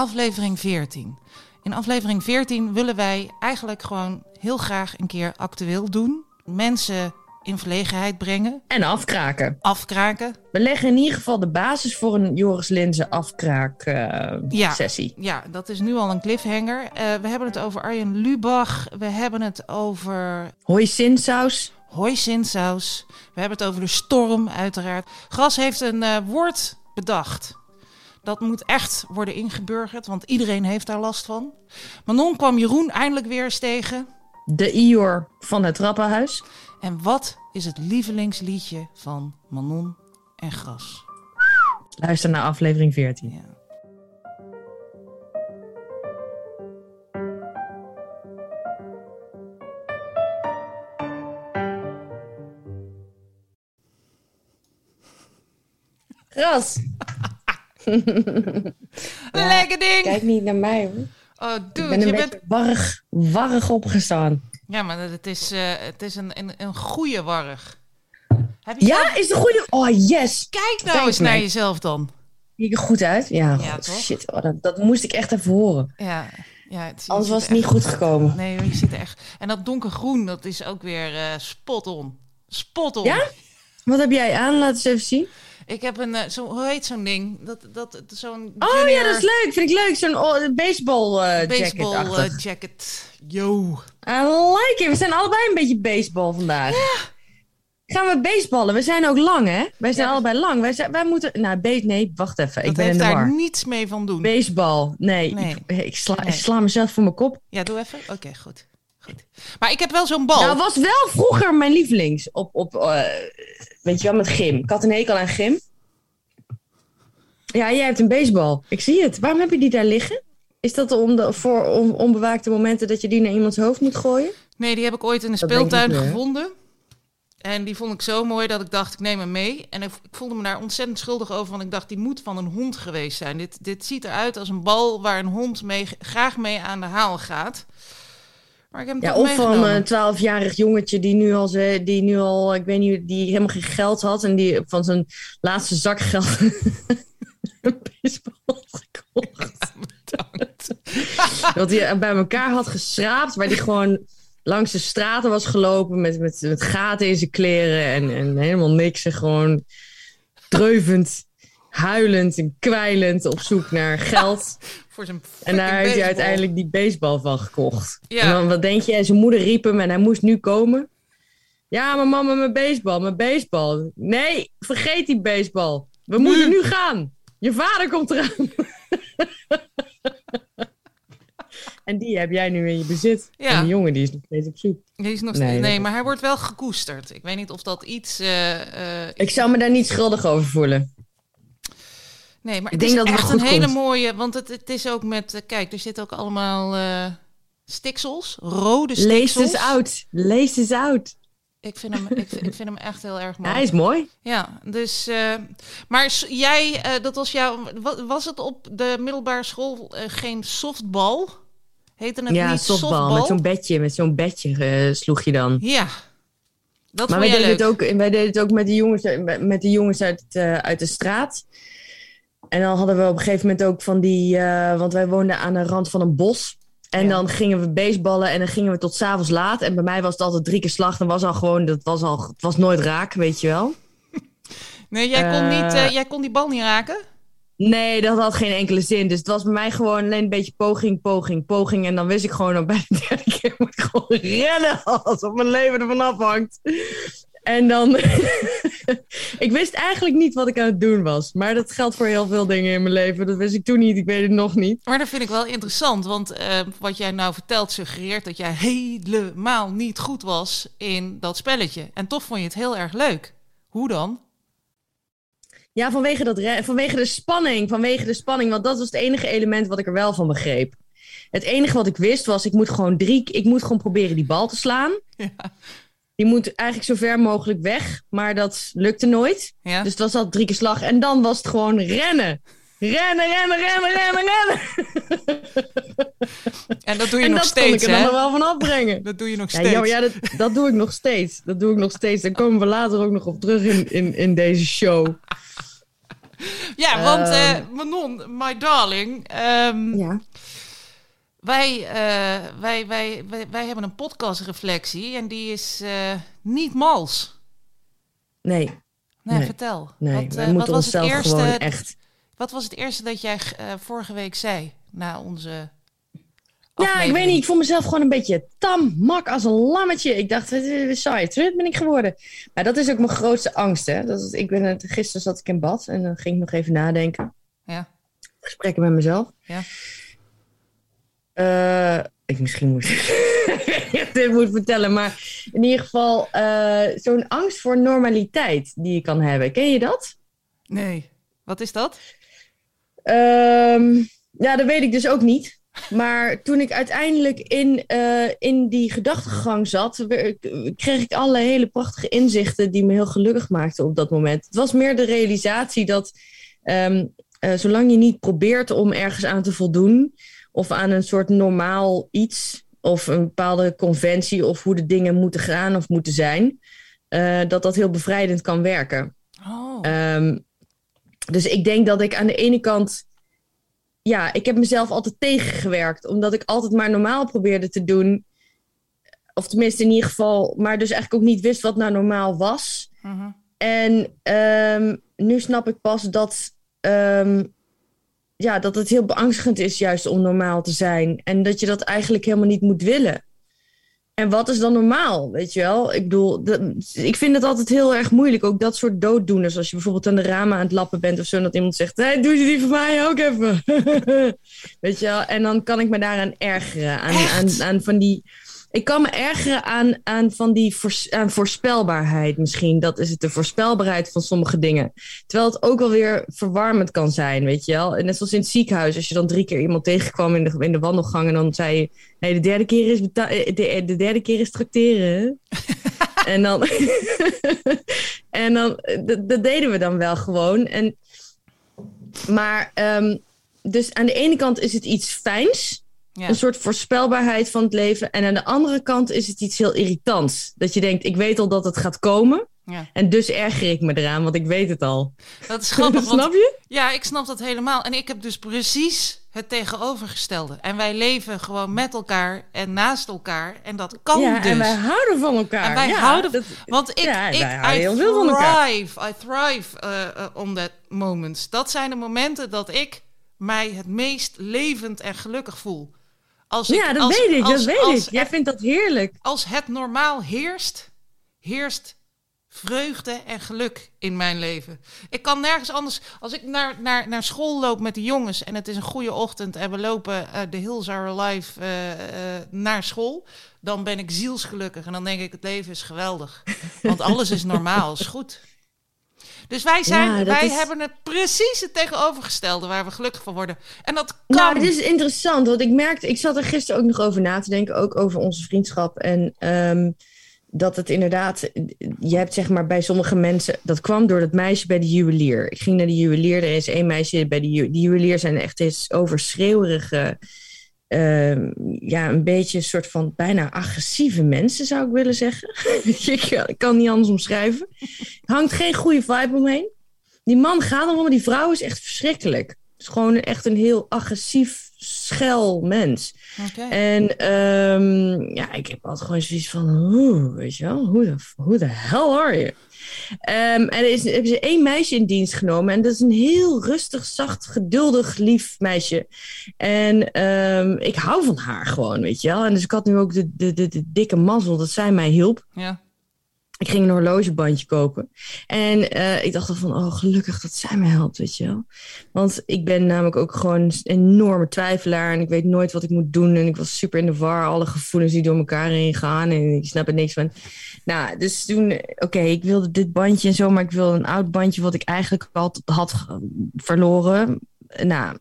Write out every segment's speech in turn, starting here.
aflevering 14. In aflevering 14 willen wij eigenlijk gewoon heel graag een keer actueel doen. Mensen in verlegenheid brengen, En afkraken. afkraken. We leggen in ieder geval de basis voor een Joris Linzen afkraak eh, Ja. sessie. Ja, dat is nu al een cliffhanger. Eh, we hebben het over Arjen Lubach. We hebben het over Hoi Sinsaus. Hoi Sinsaus. We hebben het over de storm, uiteraard. Gras heeft een eh, woord bedacht. Dat moet echt worden ingeburgerd, want iedereen heeft daar last van. Manon kwam Jeroen eindelijk weer eens tegen. De Ior van het trappenhuis. En wat is het lievelingsliedje van Manon en Gras? Luister naar aflevering 14. Ja. Gras. Lekker ding! Kijk niet naar mij hoor. Oh, Ik dude, ben een je bent... warrig, warrig opgestaan. Ja, maar het is, eh, het is een, een, een goede warrig. Heb je Ja, zelf- is de goede. Oh yes. Kijk nou Kijk eens naar jezelf dan. Zie ik er goed uit? Ja, Ja, god, shit. Oh, dat, dat moest ik echt even horen. Ja, ja het, Anders was het niet goed gekomen. Nee, je ziet er echt. En dat donkergroen, dat is ook weer eh, spot on. Spot on. Ja? Wat heb jij aan? Laat eens even zien. Ik heb een, eh, zo, hoe heet zo'n ding? Dat, dat, zo'n Oh ja, junior dat is leuk. Vind ik leuk. Zo'n oh, baseball eh baseball jacket. eh, jacket. Yo. I like it. We zijn allebei een beetje baseball vandaag. Gaan we baseballen? We zijn ook lang, hè? Wij zijn Ja. allebei lang. Wij, zijn, wij moeten... Nou, be- nee, wacht even. Dat ik ben heeft in de daar war. niets mee van doen. Baseball. Nee, Nee. Ik, ik, sla, Nee. ik sla mezelf voor mijn kop. Ja, doe even. Oké, goed. Goed. Maar ik heb wel zo'n bal. Nou, was wel vroeger mijn lievelings. Op, op, eh, weet je wel, met gym. Ik had een hekel aan gym. Ja, jij hebt een baseball. Ik zie het. Waarom heb je die daar liggen? Is dat om de, voor on- onbewaakte momenten dat je die naar iemands hoofd moet gooien? Nee, die heb ik ooit in de Dat speeltuin gevonden. En die vond ik zo mooi dat ik dacht, ik neem hem mee. En ik, ik voelde me daar ontzettend schuldig over, want ik dacht, die moet van een hond geweest zijn. Dit, dit ziet eruit als een bal waar een hond mee, graag mee aan de haal gaat. Maar ik heb hem Ja, toch of van een twaalfjarig jongetje die nu, al, ze- die nu al, ik weet niet, die helemaal geen geld had. En die van zijn laatste zakgeld een baseball had gekocht. Dat hij bij elkaar had geschraapt, waar hij gewoon langs de straten was gelopen met, met, met gaten in zijn kleren en, en helemaal niks. En gewoon dreuvend, huilend en kwijlend op zoek naar geld. Voor zijn En daar heeft hij uiteindelijk die baseball van gekocht. Ja. En dan, wat denk je? En zijn moeder riep hem en hij moest nu komen. Ja, maar mama, mijn baseball, mijn baseball. Nee, vergeet die baseball. We moeten nu gaan. Je vader komt eraan. en die heb jij nu in je bezit. Ja. En die jongen die is nog steeds op zoek. Die is nog Nee, steeds, nee, dat- maar hij wordt wel gekoesterd. Ik weet niet of dat iets... eh, eh, Ik zou me daar niet schuldig over voelen. Nee, maar ik denk dat het echt een hele komt. mooie... Want het, het is ook met... eh, kijk, er zitten ook allemaal eh stiksels. Rode Lees stiksels. is out. Lees is out. Ik vind, hem, ik, vind- ik vind hem echt heel erg mooi. Hij is mooi. Ja, dus... eh, maar jij, dat was jouw... wa- Was het op de middelbare school geen softbal? Heette het ja, niet softbal. softbal? Met zo'n bedje, met zo'n bedje sloeg je dan. Ja. Dat Maar wij deden, leuk. het ook, wij deden het ook met de jongens, met de jongens uit, uit de straat. En dan hadden we op een gegeven moment ook van die... eh, want wij woonden aan de rand van een bos. En Ja. dan gingen we baseballen en dan gingen we tot s'avonds laat. En bij mij was het altijd drie keer slag. Dan was al gewoon, dat was al, het was nooit raak, weet je wel. Nee, jij kon, Eh, niet, eh, jij kon die bal niet raken? Nee, dat had geen enkele zin. Dus het was bij mij gewoon alleen een beetje poging, poging, poging. En dan wist ik gewoon, op bij de derde keer moet ik gewoon rennen alsof mijn leven ervan afhangt. En dan... ik wist eigenlijk niet wat ik aan het doen was. Maar dat geldt voor heel veel dingen in mijn leven. Dat wist ik toen niet, ik weet het nog niet. Maar dat vind ik wel interessant, want eh, wat jij nou vertelt suggereert dat jij helemaal niet goed was in dat spelletje. En toch vond je het heel erg leuk. Hoe dan? Ja, vanwege, dat vanwege de spanning. Vanwege de spanning. Want dat was het enige element wat ik er wel van begreep. Het enige wat ik wist was, ik moet gewoon drie... Ik moet gewoon proberen die bal te slaan. Ja. Die moet eigenlijk zo ver mogelijk weg. Maar dat lukte nooit. Ja? Dus het was altijd drie keer slag. En dan was het gewoon rennen. Rennen, rennen, rennen, rennen, rennen. en dat doe je en nog dat kon steeds, ik er dan hè? nog wel van afbrengen. Dat doe je nog Ja, steeds. joh, ja dat, dat doe ik nog steeds. Dat doe ik nog steeds. Daar komen we later ook nog op terug in, in, in deze show. Ja, want eh Ehm. Manon, my darling. ehm, Ja. Wij, eh, wij, wij, wij, wij hebben een podcastreflectie en die is eh, niet mals. Nee, Nee, Nee. vertel. nee. wat, eh, moeten wat was het eerste, gewoon echt... Wat was het eerste dat jij vorige week zei na onze. Ja, ik weet niet. Ik voel mezelf gewoon een beetje tam, mak als een lammetje. Ik dacht, saai, trut ben ik geworden. Maar dat is ook mijn grootste angst, hè. Dat is, ik ben het, gisteren zat ik in bad en dan ging ik nog even nadenken. Ja. Gesprekken met mezelf. Ja. Eh, ik misschien moet dit moet vertellen, maar in ieder geval eh, zo'n angst voor normaliteit die je kan hebben. Ken je dat? Nee. Wat is dat? Ehm, ja, dat weet ik dus ook niet. Maar toen ik uiteindelijk in, eh, in die gedachtegang zat, kreeg ik allerlei hele prachtige inzichten die me heel gelukkig maakten op dat moment. Het was meer de realisatie dat ehm, eh, zolang je niet probeert om ergens aan te voldoen, of aan een soort normaal iets, of een bepaalde conventie, of hoe de dingen moeten gaan of moeten zijn, eh, dat dat heel bevrijdend kan werken. Oh. Ehm, dus ik denk dat ik aan de ene kant. Ja, ik heb mezelf altijd tegengewerkt. Omdat ik altijd maar normaal probeerde te doen. Of tenminste in ieder geval. Maar dus eigenlijk ook niet wist wat nou normaal was. Mhm. En ehm, nu snap ik pas dat. ehm, ja, dat het heel beangstigend is juist om normaal te zijn. En dat je dat eigenlijk helemaal niet moet willen. En wat is dan normaal, weet je wel? Ik bedoel, dat- ik vind het altijd heel erg moeilijk. Ook dat soort dooddoeners. Als je bijvoorbeeld aan de ramen aan het lappen bent of zo. En dat iemand zegt, hey, doe je die voor mij ook even. weet je wel? En dan kan ik me daaraan ergeren. Aan, aan van die... Ik kan me ergeren aan, aan van die voors- aan voorspelbaarheid misschien. Dat is het, de voorspelbaarheid van sommige dingen. Terwijl het ook wel weer verwarmend kan zijn, weet je wel. En net zoals in het ziekenhuis, als je dan drie keer iemand tegenkwam in de, in de wandelgang... en dan zei je, nee, de derde keer is, eh, de, de derde keer is tracteren. en dan... en dan... Dat, dat deden we dan wel gewoon. En, maar... ehm, dus aan de ene kant is het iets fijns... Ja. Een soort voorspelbaarheid van het leven. En aan de andere kant is het iets heel irritants. Dat je denkt, ik weet al dat het gaat komen. ja. En dus erger ik me eraan, want ik weet het al. Dat is grappig. want- Snap je? Ja, ik snap dat helemaal. En ik heb dus precies het tegenovergestelde. En wij leven gewoon met elkaar en naast elkaar. En dat kan ja, dus. en wij houden van elkaar. En wij Ja, houden- dat- Want ik, Ja, ik I heel veel van elkaar. thrive, I thrive eh, on that moments. Dat zijn de momenten dat ik mij het meest levend en gelukkig voel. Als ik, ja, dat als- weet ik, als- dat weet als ik. Jij vindt dat heerlijk. als het normaal heerst, heerst vreugde en geluk in mijn leven. Ik kan nergens anders. Als ik naar, naar, naar school loop met de jongens en het is een goede ochtend en we lopen eh, de Hills Are Alive eh, eh, naar school, dan ben ik zielsgelukkig en dan denk ik: het leven is geweldig. Want alles is normaal, is goed. Dus wij, zijn, Ja, wij is- hebben het precies het tegenovergestelde waar we gelukkig van worden. En dat kan. Nou, dit is interessant, want ik merkte, ik zat er gisteren ook nog over na te denken, ook over onze vriendschap. En ehm, dat het inderdaad, je hebt zeg maar bij sommige mensen, dat kwam door dat meisje bij de juwelier. Ik ging naar de juwelier, er is één meisje bij de juwelier zijn echt eens overschreeuwerige, ehm, ja, een beetje een soort van bijna agressieve mensen, zou ik willen zeggen. ik ik kan niet anders omschrijven. Hangt geen goede vibe omheen. Die man gaat erom, maar die vrouw is echt verschrikkelijk. Het is gewoon echt een heel agressief, schel mens. En ehm, ja, ik heb altijd gewoon zoiets van, oeh, weet je wel, hoe de, hell are you? Ehm, en er is, hebben ze één meisje in dienst genomen. En dat is een heel rustig, zacht, geduldig, lief meisje. En ehm, ik hou van haar gewoon, weet je wel. En dus ik had nu ook de, de, de, de dikke mazzel dat zij mij hielp. Ja. Ik ging een horlogebandje kopen. En eh, ik dacht dan van, oh gelukkig dat zij me helpt, weet je wel. Want ik ben namelijk ook gewoon een enorme twijfelaar. En ik weet nooit wat ik moet doen. En ik was super in de war. Alle gevoelens die door elkaar heen gaan. En ik snap er niks van. Nou, dus toen, oké, ik wilde dit bandje en zo. Maar ik wilde een oud bandje wat ik eigenlijk al had verloren. Nou,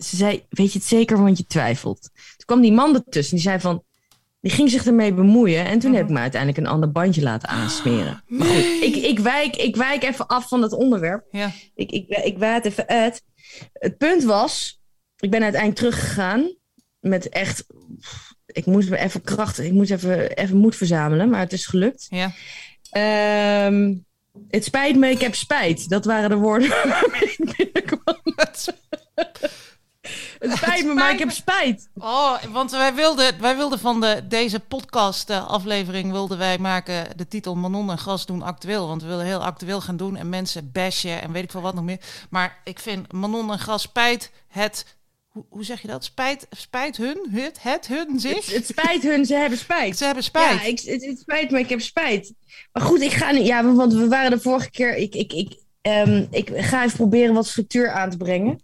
ze zei, weet je het zeker, want je twijfelt. Toen kwam die man ertussen. Die zei van, die ging zich ermee bemoeien. En toen heb ik me uiteindelijk een ander bandje laten aansmeren. Maar goed, ik, ik, wijk, ik wijk even af van het onderwerp. Ja. Ik, ik, ik waait even uit. Het punt was, ik ben uiteindelijk teruggegaan met echt... Ik moest me even krachten, ik moest even, even moed verzamelen, maar het is gelukt. Ja. Ehm, Het spijt me, ik heb spijt. Dat waren de woorden waarmee ik binnenkwam. Het spijt me, maar ik heb spijt. Oh, want wij wilden, wij wilden van de, deze podcast-aflevering wilden wij maken de titel Manon en Gas doen actueel. Want we willen heel actueel gaan doen en mensen bashen en weet ik veel wat nog meer. Maar ik vind Manon en Gas spijt het... Hoe, zeg je dat? Spijt, spijt hun? Het, het hun zich? Het, het spijt hun, ze hebben spijt. Ze hebben spijt. Ja, ik, het, het spijt me, ik heb spijt. Maar goed, ik ga nu... Ja, want we waren de vorige keer... Ik, ik, ik, ehm, ik ga even proberen wat structuur aan te brengen.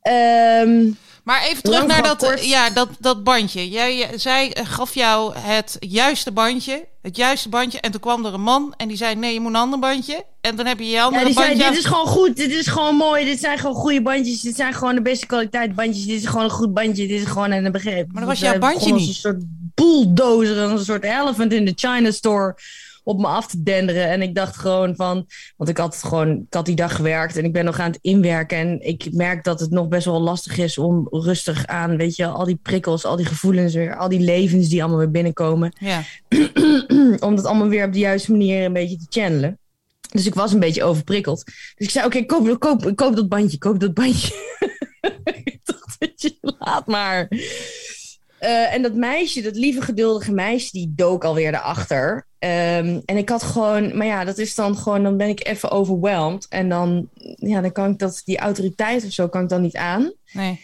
Ehm, Maar even terug naar dat, kort. ja, dat, dat bandje. Jij, zij eh, gaf jou het juiste bandje. Het juiste bandje. En toen kwam er een man en die zei: Nee, je moet een ander bandje. En dan heb je je ja, andere die zei, bandje. dit is gewoon goed, dit is gewoon mooi, dit zijn gewoon goede bandjes, dit zijn gewoon de beste kwaliteit bandjes, dit is gewoon een goed bandje, dit is gewoon een begreep. Maar dat was Dus, jouw bandje als niet. een soort bulldozer, als een soort elephant in de China store op me af te denderen. En ik dacht gewoon van, want ik had gewoon, ik had die dag gewerkt en ik ben nog aan het inwerken. En ik merk dat het nog best wel lastig is om rustig aan, weet je, al die prikkels, al die gevoelens weer, al die levens die allemaal weer binnenkomen Ja. om dat allemaal weer op de juiste manier een beetje te channelen. Dus ik was een beetje overprikkeld. Dus ik zei, oké, koop, koop, koop dat bandje, koop dat bandje. ik dacht, weet je, laat maar. Eh, en dat meisje, dat lieve geduldige meisje, die dook alweer erachter. Ehm, en ik had gewoon, maar ja, dat is dan gewoon, dan ben ik even overwhelmed. En dan, ja, dan kan ik dat, die autoriteit of zo, kan ik dan niet aan Nee.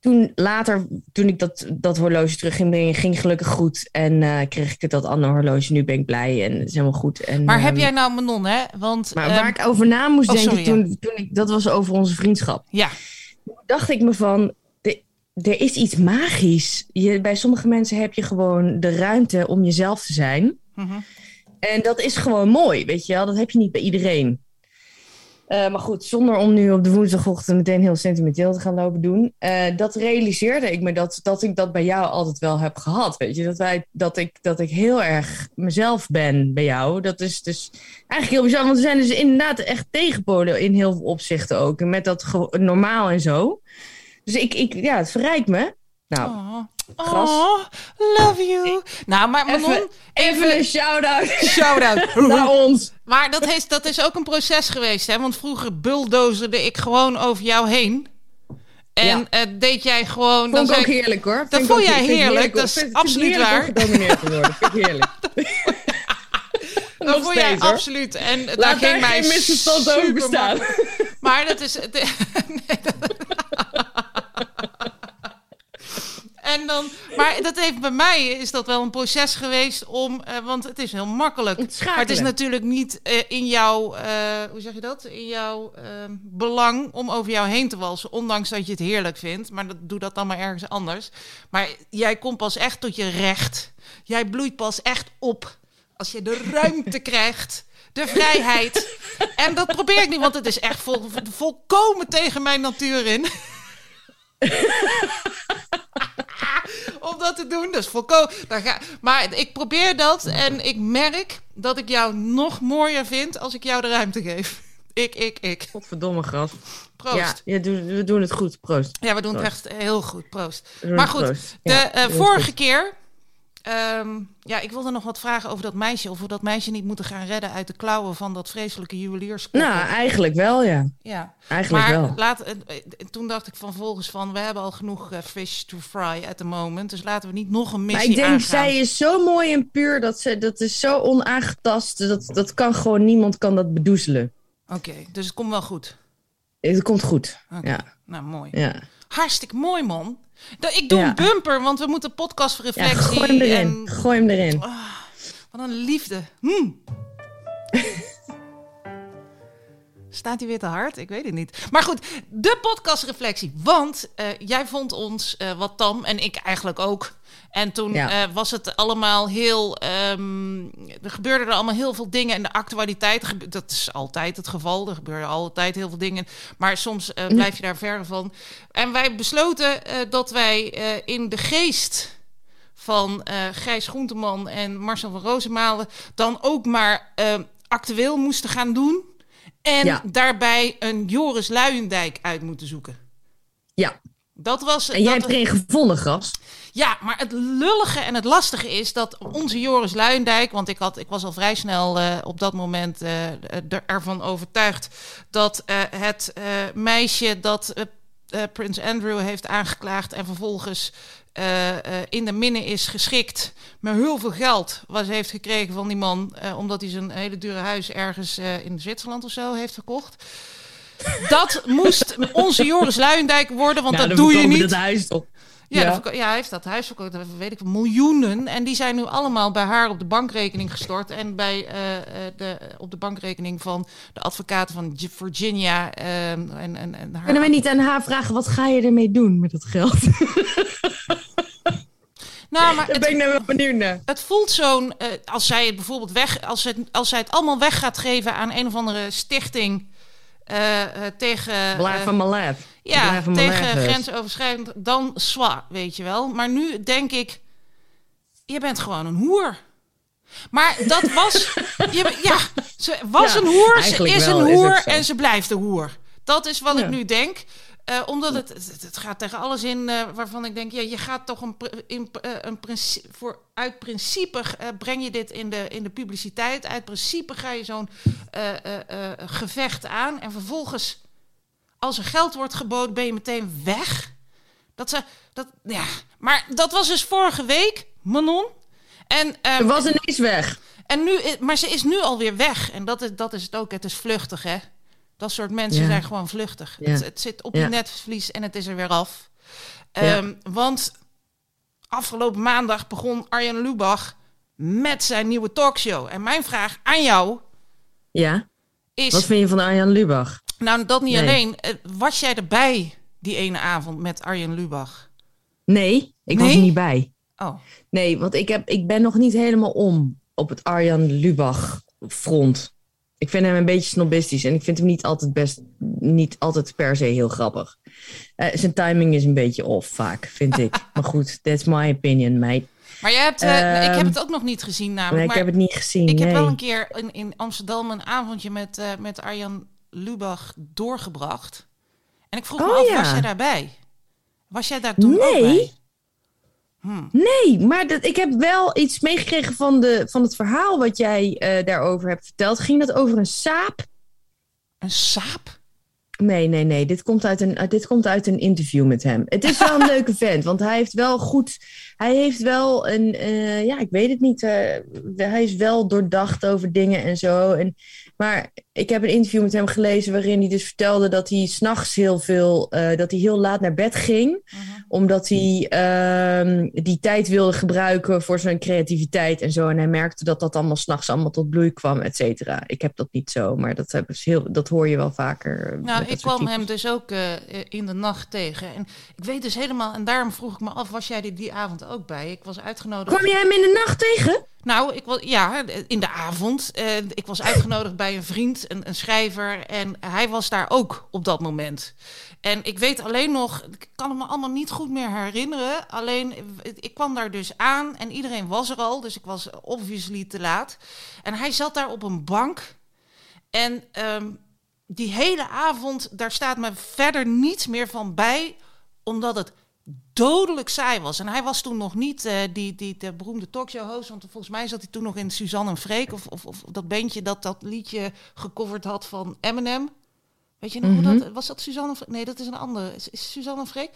toen later, toen ik dat, dat horloge terug ging brengen, ging gelukkig goed. En eh, kreeg ik het dat andere horloge. Nu ben ik blij en het is helemaal goed. En, Maar heb ehm, jij nou Manon, hè? Want. Maar ehm, waar ik over na moest oh, denken, sorry, toen, toen ik, dat was over onze vriendschap. Ja. Toen dacht ik me van, er is iets magisch. Je, bij sommige mensen heb je gewoon de ruimte om jezelf te zijn. Mhm. En dat is gewoon mooi, weet je wel. Dat heb je niet bij iedereen. Eh, maar goed, zonder om nu op de woensdagochtend meteen heel sentimenteel te gaan lopen doen. eh, dat realiseerde ik me dat, dat ik dat bij jou altijd wel heb gehad. Weet je, dat, wij, dat, ik, dat ik heel erg mezelf ben bij jou. Dat is dus eigenlijk heel bizar. Want we zijn dus inderdaad echt tegenpolen in heel veel opzichten ook. En met dat normaal en zo. Dus ik, ik, ja, het verrijkt me. Nou, Oh. Gras. Oh, love you. Nou, maar Manon, even, even een shout-out shout-out. naar ons. Maar dat is, dat is ook een proces geweest, hè? Want vroeger bulldozerde ik gewoon over jou heen. En Ja. eh, deed jij gewoon... Vond ik zei ook heerlijk hoor. Dat ik vond jij ik heerlijk, dat is Vind- ik absoluut waar. gedomineerd te worden. Vind ik heerlijk. dat vond jij hoor. absoluut. En daar Laat ging daar mij geen misverstand over bestaan. Maar dat is... nee, dat- En dan, maar dat heeft bij mij is dat wel een proces geweest om, eh, want het is heel makkelijk. Schakelen. Maar het is natuurlijk niet eh, in jouw, eh, hoe zeg je dat? In jouw eh, belang om over jou heen te walsen, ondanks dat je het heerlijk vindt. Maar dat, doe dat dan maar ergens anders. Maar jij komt pas echt tot je recht. Jij bloeit pas echt op als je de ruimte krijgt. De vrijheid. En dat probeer ik niet, want het is echt vol, volkomen tegen mijn natuur in. om dat te doen. Dus volkomen. Ga, maar ik probeer dat en ik merk dat ik jou nog mooier vind als ik jou de ruimte geef. Ik, ik, ik. Godverdomme gras. Proost. Ja, Ja, we doen het goed. Proost. we doen het echt heel goed. Proost. Maar goed, de Ja, eh, vorige keer. Ehm, ja, ik wilde nog wat vragen over dat meisje. Of we dat meisje niet moeten gaan redden uit de klauwen van dat vreselijke juwelierskoppel. Nou, eigenlijk wel, ja. ja. Eigenlijk Maar wel. laat, eh, eh, toen dacht ik van volgens van, we hebben al genoeg eh, fish to fry at the moment. Dus laten we niet nog een Maar missie ik denk, aangaan. zij is zo mooi en puur. Dat, ze, dat is zo onaangetast. Dat, dat kan gewoon, niemand kan dat bedoezelen. Oké, dus het komt wel goed. Het komt goed. Ja, Nou, mooi. ja. Hartstikke mooi, man. Ik doe Ja. een bumper, want we moeten ja podcastreflectie. gooi hem erin. en- Gooi hem erin. Wat een liefde. Hm. Staat hij weer te hard? Ik weet het niet. Maar goed, de podcastreflectie. Want eh, jij vond ons eh, wat tam en ik eigenlijk ook. En toen Ja. eh, was het allemaal heel. ehm, er gebeurden er allemaal heel veel dingen. En de actualiteit, dat is altijd het geval. Er gebeuren altijd heel veel dingen. Maar soms eh, blijf je daar ver van. En wij besloten dat wij in de geest van Gijs Groenteman en Marcel van Rozenmalen dan ook maar eh, actueel moesten gaan doen. En Ja. daarbij een Joris Luijendijk uit moeten zoeken. Ja. Dat was, En jij dat hebt er een gevonden, Gras. Ja, maar het lullige en het lastige is dat onze Joris Luijendijk, want ik, had, ik was al vrij snel uh, op dat moment uh, er, ervan overtuigd dat uh, het meisje dat Prins Andrew heeft aangeklaagd en vervolgens in de minne is geschikt met heel veel geld wat ze heeft gekregen van die man, omdat hij zijn hele dure huis ergens in Zwitserland of zo heeft verkocht. Dat moest onze Joris Luijendijk worden, want nou, dat doe je niet. Huis. Ja, ja. ja, hij heeft dat huis verkocht, dat weet ik, miljoenen. En die zijn nu allemaal bij haar op de bankrekening gestort. En bij, uh, de, op de bankrekening van de advocaten van Virginia. Uh, en, en, en haar... Kunnen we niet aan haar vragen, wat ga je ermee doen met dat geld? Nou, maar Daar ben ik nou wel benieuwd naar. Het voelt zo'n, uh, als zij het bijvoorbeeld weg, als, het, als zij het allemaal weg gaat geven aan een of andere stichting tegen. Blijf van mijn lijf. Ja, tegen grensoverschrijdend, dan zwa, weet je wel. Maar nu denk ik, je bent gewoon een hoer. Maar dat was, je, ja, ze was ja, een hoer, ze is een hoer is en ze blijft een hoer. Dat is wat ja. ik nu denk. Uh, omdat het, het, gaat tegen alles in uh, waarvan ik denk, ja, je gaat toch een, in, uh, een principe, voor, uit principe breng je dit in de, in de publiciteit. Uit principe ga je zo'n gevecht aan en vervolgens als er geld wordt geboden, ben je meteen weg. Dat ze, dat, ja. Maar dat was dus vorige week, Manon. En, Ze was ineens weg. En nu, maar ze is nu alweer weg. En dat is, dat is het ook. Het is vluchtig, hè? Dat soort mensen ja. zijn gewoon vluchtig. Ja. Het, het, zit op je netvlies en het is er weer af. Um, want afgelopen maandag begon Arjen Lubach met zijn nieuwe talkshow. En mijn vraag aan jou ja. is... Wat vind je van Arjen Lubach? Nou, dat niet nee. alleen. Was jij erbij die ene avond met Arjen Lubach? Nee, ik nee? was er niet bij. Oh. Nee, want ik, heb, ik ben nog niet helemaal om op het Arjan Lubach front. Ik vind hem een beetje snobistisch en ik vind hem niet altijd best, niet altijd per se heel grappig. Uh, zijn timing is een beetje off vaak, vind ik. maar goed, that's my opinion, mate. Maar jij hebt, uh, ik heb het ook nog niet gezien namelijk. Nee, ik maar heb het niet gezien. Ik nee. heb wel een keer in, in Amsterdam een avondje met, uh, met Arjan Lubach doorgebracht. En ik vroeg Oh, me af, ja. was jij daarbij? Was jij daar toen ook Nee. bij? Hm. Nee, maar dat, ik heb wel iets meegekregen van, de, van het verhaal wat jij eh, daarover hebt verteld. Ging dat over een saap? Een saap? Nee, nee, nee. Dit komt uit een, dit komt uit een interview met hem. Het is wel een leuke vent, want hij heeft wel goed. Hij heeft wel een. Uh, ja, ik weet het niet. Uh, hij is wel doordacht over dingen en zo. En, maar ik heb een interview met hem gelezen waarin hij dus vertelde dat hij s'nachts heel veel. uh, dat hij heel laat naar bed ging. Mhm. Omdat hij uh, die tijd wilde gebruiken voor zijn creativiteit en zo. En hij merkte dat dat allemaal s'nachts allemaal tot bloei kwam, et cetera. Ik heb dat niet zo, maar dat, heb heel, dat hoor je wel vaker. uh, Nou, ik kwam types. hem dus ook uh, in de nacht tegen. En ik weet dus helemaal, en daarom vroeg ik me af, was jij er die avond ook bij? Ik was uitgenodigd. Kwam je hem in de nacht tegen? Nou, ik was, ja, in de avond. Uh, ik was uitgenodigd bij een vriend, een, schrijver. En hij was daar ook op dat moment. En ik weet alleen nog, ik kan me allemaal niet goed meer herinneren. Alleen, ik kwam daar dus aan en iedereen was er al. Dus ik was obviously te laat. En hij zat daar op een bank. En um, die hele avond, daar staat me verder niets meer van bij. Omdat het dodelijk saai was. En hij was toen nog niet uh, die, die de beroemde talkshow-host. Want volgens mij zat hij toen nog in Suzanne en Freek. Of, of, of dat bandje dat dat liedje gecoverd had van Eminem. Weet je nog Mhm. hoe dat... Was dat Suzanne Freek? Nee, dat is een andere. Is, is Suzanne en Freek?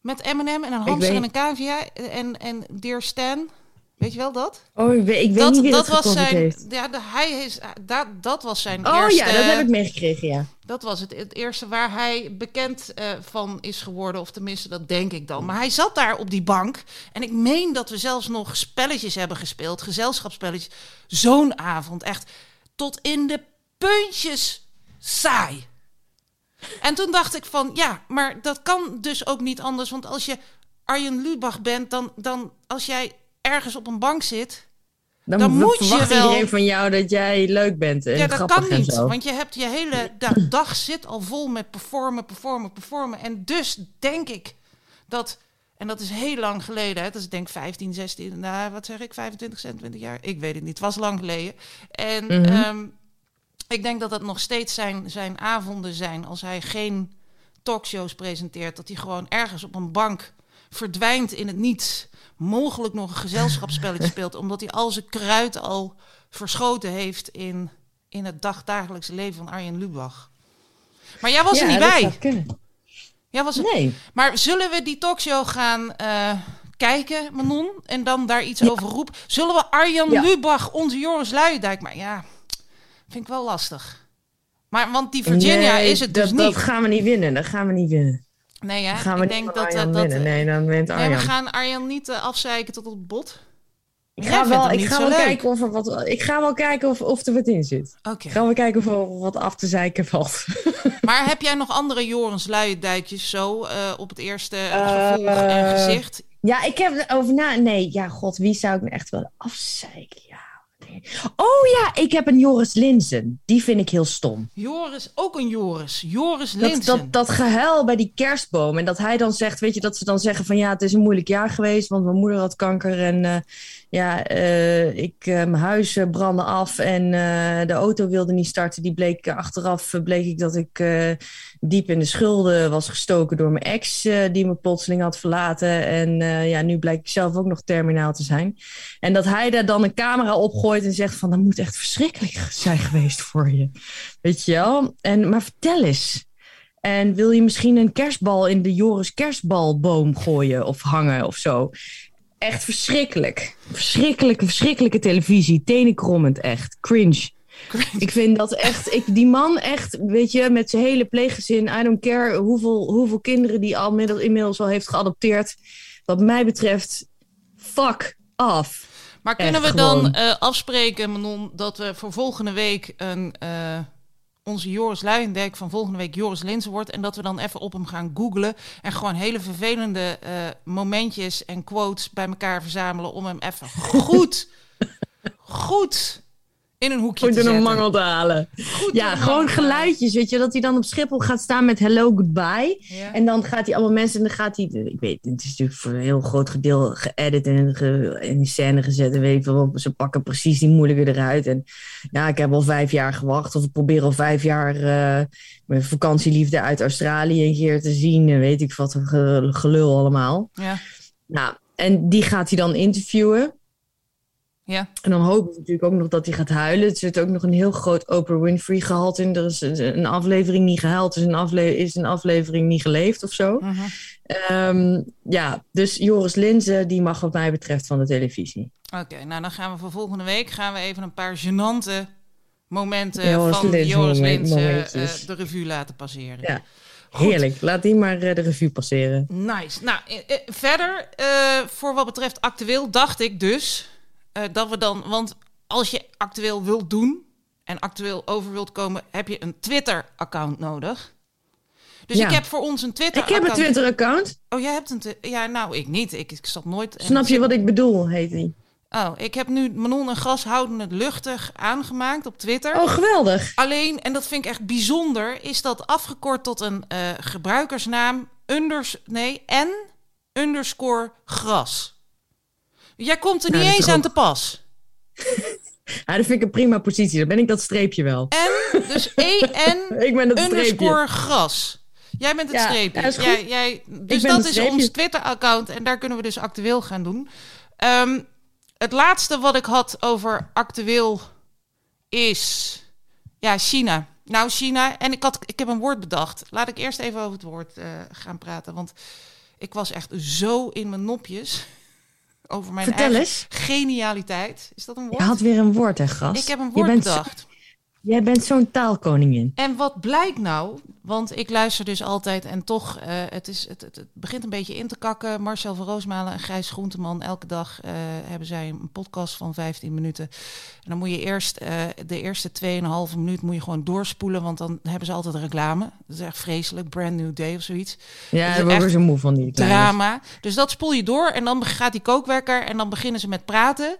Met Eminem en een hamster en een cavia. En, en Dear Stan. Weet je wel dat? Oh, ik weet, ik weet dat niet wie dat dat, was zijn... heeft. Ja, de, hij is, dat, dat was zijn Oh eerste... ja, dat heb ik meegekregen, ja. Dat was het, het eerste waar hij bekend uh, van is geworden. Of tenminste, dat denk ik dan. Maar hij zat daar op die bank. En ik meen dat we zelfs nog spelletjes hebben gespeeld. Gezelschapsspelletjes. Zo'n avond. Echt tot in de puntjes saai. En toen dacht ik van, ja, maar dat kan dus ook niet anders. Want als je Arjen Lubach bent, dan, dan als jij ergens op een bank zit... Dan, Dan moet je wel- iedereen van jou dat jij leuk bent en Ja, dat kan niet. zo. Want je hebt je hele da- dag zit al vol met performen, performen, performen. En dus denk ik dat, en dat is heel lang geleden, hè, dat is denk ik 15, 16, nou, wat zeg ik, 25, 26 jaar? Ik weet het niet, het was lang geleden. En Mhm. ehm, ik denk dat dat nog steeds zijn, zijn avonden zijn als hij geen talkshows presenteert, dat hij gewoon ergens op een bank verdwijnt in het niets, mogelijk nog een gezelschapsspelletje speelt, omdat hij al zijn kruid al verschoten heeft in, in het dagdagelijkse leven van Arjen Lubach. Maar jij was Ja, er niet bij. Jij was er... Nee. Maar zullen we die talkshow gaan eh, kijken, Manon, en dan daar iets Ja. over roepen? Zullen we Arjan Ja. Lubach, onze Joris Luijendijk, maar ja, vind ik wel lastig. Maar want die Virginia Nee, is het dus dat, niet. Dat gaan we niet winnen. Dat gaan we niet winnen. Nee, hè? Dan gaan we ik denk dat, eh, dat. Nee, dan wint nee, Arjan. we gaan Arjan niet eh, afzeiken tot op het bot. Ik ga wel, ik ga wel kijken of er wat. Ik ga wel kijken of, of er wat in zit. Oké. Gaan we kijken of er wat af te zeiken valt. Maar heb jij nog andere Joris Luijendijkjes zo eh, op het eerste gevolg en gezicht? Ja, ik heb erover na. Nee, ja, god, wie zou ik nou echt wel afzeiken? Oh ja, ik heb een Joris Linzen. Die vind ik heel stom. Joris, ook een Joris. Joris Dat, Linsen. dat, dat gehuil bij die kerstboom. En dat hij dan zegt, weet je, dat ze dan zeggen van ja, het is een moeilijk jaar geweest, want mijn moeder had kanker en eh, ja, eh, ik, eh, mijn huis eh, brandde af en de auto wilde niet starten. Die bleek achteraf bleek ik dat ik diep in de schulden was gestoken door mijn ex, die me plotseling had verlaten. En ja, nu blijkt ik zelf ook nog terminaal te zijn. En dat hij daar dan een camera opgooit en zegt van dat moet echt verschrikkelijk zijn geweest voor je. Weet je wel? En, maar vertel eens. En wil je misschien een kerstbal in de Joris kerstbalboom gooien of hangen of zo? Echt verschrikkelijk. Verschrikkelijke, verschrikkelijke televisie. Tenenkrommend echt. Cringe. Ik vind dat echt, ik, die man echt, weet je, met zijn hele pleeggezin, I don't care hoeveel, hoeveel kinderen die al middel, inmiddels al heeft geadopteerd. Wat mij betreft, fuck off. Maar kunnen Echt we dan eh, afspreken, Manon, dat we voor volgende week een, eh, onze Joris Luijendijk van volgende week Joris Linsen wordt. En dat we dan even op hem gaan googlen en gewoon hele vervelende eh, momentjes en quotes bij elkaar verzamelen om hem even goed, goed in een hoekje Goed te een mangel te halen. Goed Ja, gewoon geluidjes, weet je, dat hij dan op Schiphol gaat staan met hello, goodbye. Ja. En dan gaat hij allemaal mensen en dan gaat hij, ik weet, het is natuurlijk voor een heel groot gedeelte geëdit en ge- in scène gezet. En weet ik wel, ze pakken precies die moeilijke eruit. En ja, ik heb al vijf jaar gewacht, of ik probeer al vijf jaar eh, mijn vakantieliefde uit Australië een keer te zien. En weet ik wat, ge- gelul allemaal. Ja. Nou, en die gaat hij dan interviewen. Ja. En dan hopen we natuurlijk ook nog dat hij gaat huilen. Er zit ook nog een heel groot Oprah Winfrey gehalte in. Er is een aflevering niet gehuild, is een, afle is een aflevering niet geleefd of zo. Mhm. Ehm, ja, dus Joris Linzen, die mag wat mij betreft van de televisie. Oké, nou dan gaan we voor volgende week gaan we even een paar gênante momenten Joris van Joris momentjes. eh, de revue laten passeren. Ja, Goed. heerlijk. Laat die maar eh, de revue passeren. Nice. Nou, eh, verder, voor wat betreft actueel, dacht ik dus eh, dat we dan. Want als je actueel wilt doen en actueel over wilt komen, heb je een Twitter-account nodig. Dus Ja. ik heb voor ons een Ik Twitter-account. heb een Twitter-account. Oh, jij hebt een. Ja, nou, ik niet. Ik, ik stap nooit. Snap je wat ik bedoel, heet die. Oh, ik heb nu Manon en Gras houden het luchtig aangemaakt op Twitter. Oh, geweldig. Alleen, en dat vind ik echt bijzonder, is dat afgekort tot een eh, gebruikersnaam unders nee, en underscore gras. Jij komt er Nou, niet eens aan te pas. Ja, dat vind ik een prima positie. Dan ben ik dat streepje wel. En, dus EN Ik ben dat underscore gras. Jij bent het Ja, streepje. jij, jij, dus dat is ons Twitter-account en daar kunnen we dus actueel gaan doen. Ehm, het laatste wat ik had over actueel is... Ja, China. Nou, China. En ik, had, ik heb een woord bedacht. Laat ik eerst even over het woord eh, gaan praten. Want ik was echt zo in mijn nopjes over mijn Vertel eigen eens. genialiteit. Is dat een woord? Je had weer een woord, hè, gast? ik heb een Je woord bent zo- bedacht. Jij bent zo'n taalkoningin. En wat blijkt nou? Want ik luister dus altijd en toch, eh, het, is, het, het, het begint een beetje in te kakken. Marcel van Roosmalen en Gijs Groenteman, elke dag eh, hebben zij een podcast van 15 minuten. En dan moet je eerst eh, de eerste 2,5 minuut moet je gewoon doorspoelen, want dan hebben ze altijd reclame. Dat is echt vreselijk, Brand New Day of zoiets. Ja, daar word ik echt weer zo moe van die. Drama. Dus dat spoel je door en dan gaat die kookwekker en dan beginnen ze met praten.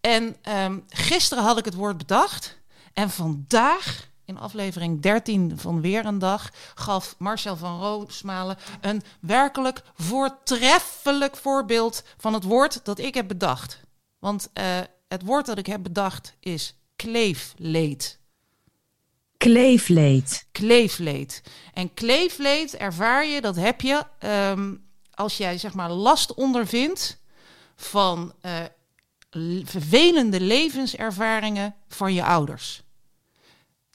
En ehm, gisteren had ik het woord bedacht. En vandaag, in aflevering 13 van Weer een Dag, gaf Marcel van Roosmalen een werkelijk voortreffelijk voorbeeld van het woord dat ik heb bedacht. Want eh, het woord dat ik heb bedacht is kleefleed. Kleefleed. Kleefleed. En kleefleed ervaar je, dat heb je ehm, als jij zeg maar last ondervindt van eh, vervelende levenservaringen van je ouders.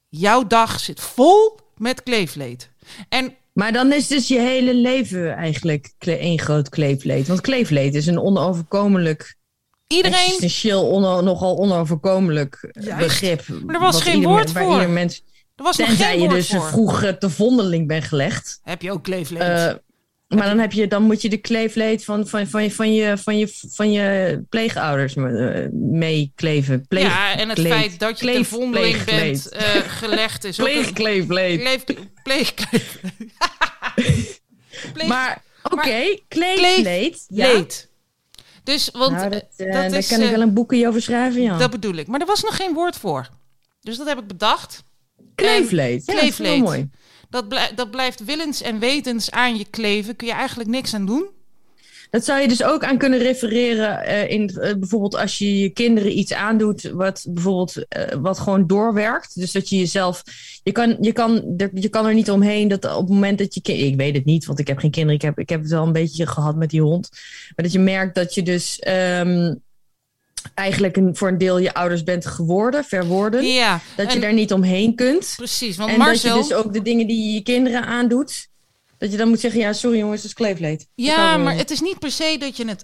Jouw dag zit vol met kleefleed. En Maar dan is dus je hele leven eigenlijk één groot kleefleed. Want kleefleed is een onoverkomelijk, iedereen existentieel, ono- nogal onoverkomelijk Juist. begrip. Maar er was geen woord men- voor. mens, Er was nog tenzij geen je woord dus voor. vroeg eh, te vondeling bent gelegd. Heb je ook kleefleed? Eh, maar dan, heb je, dan moet je de kleefleed van, van, van, je, van, je, van, je, van je pleegouders eh, meekleven. Pleeg, ja, en het feit dat je ten vondeling bent eh, gelegd is Pleegkleefleed. Pleeg, pleeg, pleeg, Maar oké, Kleef- kleefleed. Ja. leed. Dus, want Nou, dat, eh, dat daar is, kan ik eh, wel een boekje over schrijven, ja. dat bedoel ik. Maar er was nog geen woord voor. Dus dat heb ik bedacht. Kleefleed. Ja, dat is wel Kleefleed. mooi. Dat, dat blijft willens en wetens aan je kleven. Kun je eigenlijk niks aan doen. Dat zou je dus ook aan kunnen refereren eh, in eh, bijvoorbeeld als je je kinderen iets aandoet wat bijvoorbeeld eh, wat gewoon doorwerkt. Dus dat je jezelf, je kan, je kan, je kan er niet omheen dat op het moment dat je, ik weet het niet, want ik heb geen kinderen, ik heb, ik heb het wel een beetje gehad met die hond, maar dat je merkt dat je dus ehm, eigenlijk een, voor een deel je ouders bent geworden, verworden, Ja, dat je daar niet omheen kunt. precies. Want En Marcel... dat je dus ook de dingen die je je kinderen aandoet, dat je dan moet zeggen, ja sorry jongens, dat is kleefleed. Ja, maar het is niet per se dat je het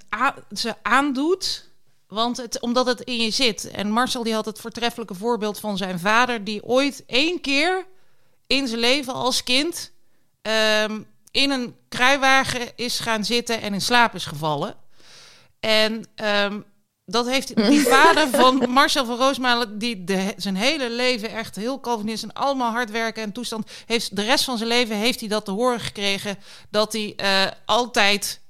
ze aandoet. Want het, omdat het in je zit. En Marcel die had het voortreffelijke voorbeeld van zijn vader... die ooit één keer in zijn leven als kind... ehm, in een kruiwagen is gaan zitten en in slaap is gevallen. En ehm, dat heeft die vader van Marcel van Roosmalen... die de, zijn hele leven echt heel Calvinist en allemaal hard werken en toestand... heeft de rest van zijn leven heeft hij dat te horen gekregen... dat hij eh, altijd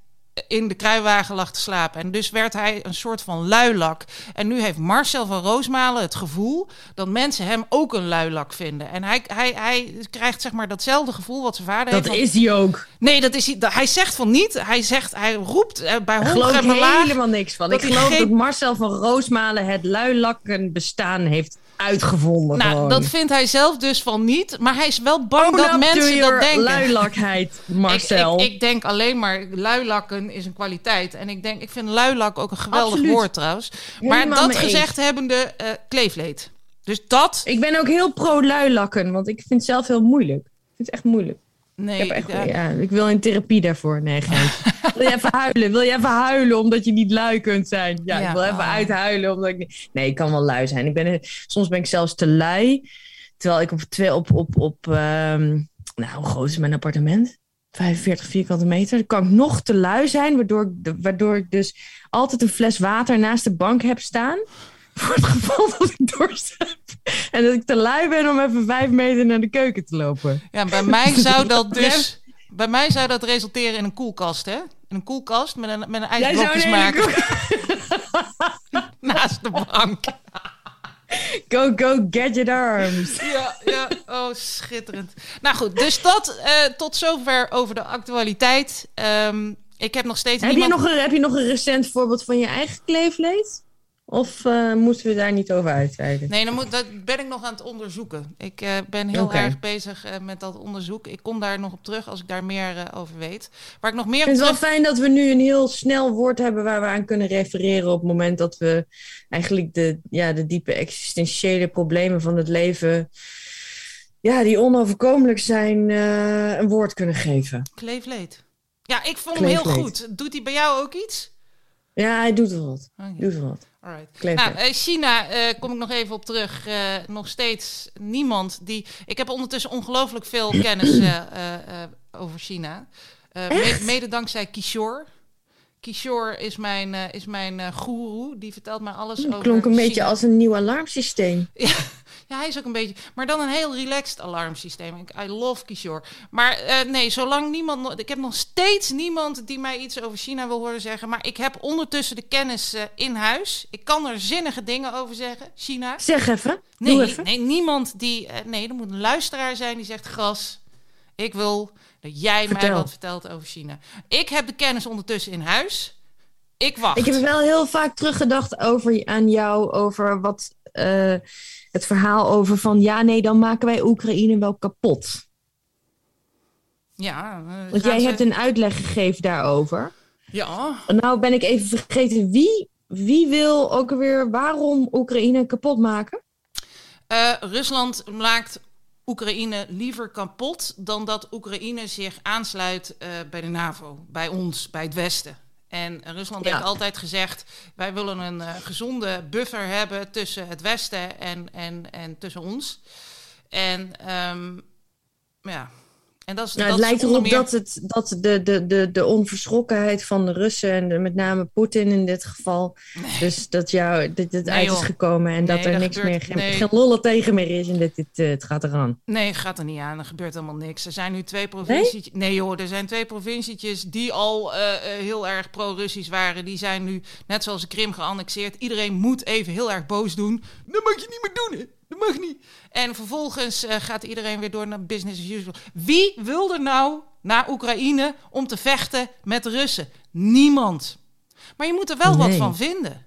in de kruiwagen lag te slapen. En dus werd hij een soort van luilak. En nu heeft Marcel van Roosmalen het gevoel dat mensen hem ook een luilak vinden. En hij, hij, hij krijgt zeg maar datzelfde gevoel wat zijn vader Dat heeft. van- is hij ook. Nee, dat is hij. dat- Hij zegt van niet. Hij zegt, hij roept eh, bij geloof en ik laag. helemaal niks van. dat ik geloof geen- dat Marcel van Roosmalen het luilakken bestaan heeft uitgevonden. Nou, gewoon. dat vindt hij zelf dus van niet. Maar hij is wel bang Own dat to mensen dat denken. luilakheid, Marcel. Ik, ik, ik denk alleen maar luilakken is een kwaliteit. En ik denk, ik vind luilak ook een geweldig Absoluut. woord trouwens. Maar Helemaal dat gezegd hebbende, eh kleefleed. Dus dat. Ik ben ook heel pro luilakken, want ik vind het zelf heel moeilijk. Ik vind het echt moeilijk. Nee, Ik, heb echt, ja, ja, ik wil in therapie daarvoor. Nee, geintje. wil je even huilen? Wil je even huilen omdat je niet lui kunt zijn? Ja, Ja. ik wil even uithuilen omdat ik niet... Nee, ik kan wel lui zijn. Ik ben, soms ben ik zelfs te lui. Terwijl ik op, twee, op, op, op ehm, nou, hoe groot is mijn appartement? 45 vierkante meter. Dan kan ik nog te lui zijn, waardoor waardoor ik dus altijd een fles water naast de bank heb staan. Voor het geval dat ik dorst heb. En dat ik te lui ben om even vijf meter naar de keuken te lopen. ja, bij mij zou dat dus. Bij mij zou dat resulteren in een koelkast, hè? In een koelkast met een, met een ijsblokjes maken naast de bank. Go, go, gadget arms. Ja, ja, oh, schitterend. Nou goed, dus dat eh, tot zover over de actualiteit. Ehm, ik heb nog steeds Heb je, nog een, heb je nog een recent voorbeeld van je eigen kleefleed? Of eh, moeten we daar niet over uitweiden? Nee, dan moet, dat ben ik nog aan het onderzoeken. Ik eh, ben heel erg bezig eh, met dat onderzoek. Ik kom daar nog op terug als ik daar meer over weet. Waar ik nog meer het wel terug... fijn dat we nu een heel snel woord hebben waar we aan kunnen refereren op het moment dat we eigenlijk de, ja, de diepe existentiële problemen van het leven, ja, die onoverkomelijk zijn, een woord kunnen geven. Kleefleed. Ja, ik vond hem heel goed. Doet hij bij jou ook iets? Ja, hij doet wel wat. Oké, Doet wel wat. Alright. Nou, eh, China, eh, kom ik nog even op terug. Eh, nog steeds niemand die... Ik heb ondertussen ongelooflijk veel kennis eh, eh, eh, over China. Eh, me- Echt? mede dankzij Kishore. Kishore is mijn, eh is mijn eh goeroe. Die vertelt mij alles Het over klonk een beetje China. als een nieuw alarmsysteem. Ja, hij is ook een beetje... Maar dan een heel relaxed alarmsysteem. Ik, I love Kishore. Maar eh, nee, zolang niemand... Ik heb nog steeds niemand die mij iets over China wil horen zeggen. Maar ik heb ondertussen de kennis eh, in huis. Ik kan er zinnige dingen over zeggen. China. Zeg even. Doe Nee, even. nee niemand die... eh, nee, er moet een luisteraar zijn die zegt... Gras, ik wil dat jij mij wat vertelt over China. Ik heb de kennis ondertussen in huis. Ik wacht. Ik heb wel heel vaak teruggedacht over aan jou, over wat eh, het verhaal over van ja, nee, dan maken wij Oekraïne wel kapot. Ja, eh, Want jij ze- hebt een uitleg gegeven daarover. Ja, Nou ben ik even vergeten wie, wie wil ook alweer waarom Oekraïne kapot maken? Eh, Rusland maakt Oekraïne liever kapot dan dat Oekraïne zich aansluit bij de NAVO, bij ons, bij het Westen. En Rusland Ja. heeft altijd gezegd: wij willen een eh, gezonde buffer hebben tussen het Westen en, en, en tussen ons. En ehm, ja, en dat is. Nou, dat het lijkt erop meer- dat, het, dat de, de, de, de onverschrokkenheid van de Russen en de- met name Poetin in dit geval, dus dat jou dit, dit Nee, uit is gekomen en Nee, dat er dat niks gebeurt- meer, geen, geen lollen tegen meer is en dit, dit, eh, het gaat eraan. Nee, gaat er niet aan. Er gebeurt helemaal niks. Er zijn nu twee provincietjes. Nee, joh, er zijn twee provincietjes die al eh, eh, heel erg pro-Russisch waren. Die zijn nu, net zoals de Krim, geannexeerd. Iedereen moet even heel erg boos doen. Dat mag je niet meer doen, hè? Dat mag niet. En vervolgens eh, gaat iedereen weer door naar business as usual. Wie wil er nou naar Oekraïne om te vechten met de Russen? Niemand. Maar je moet er wel wat van vinden.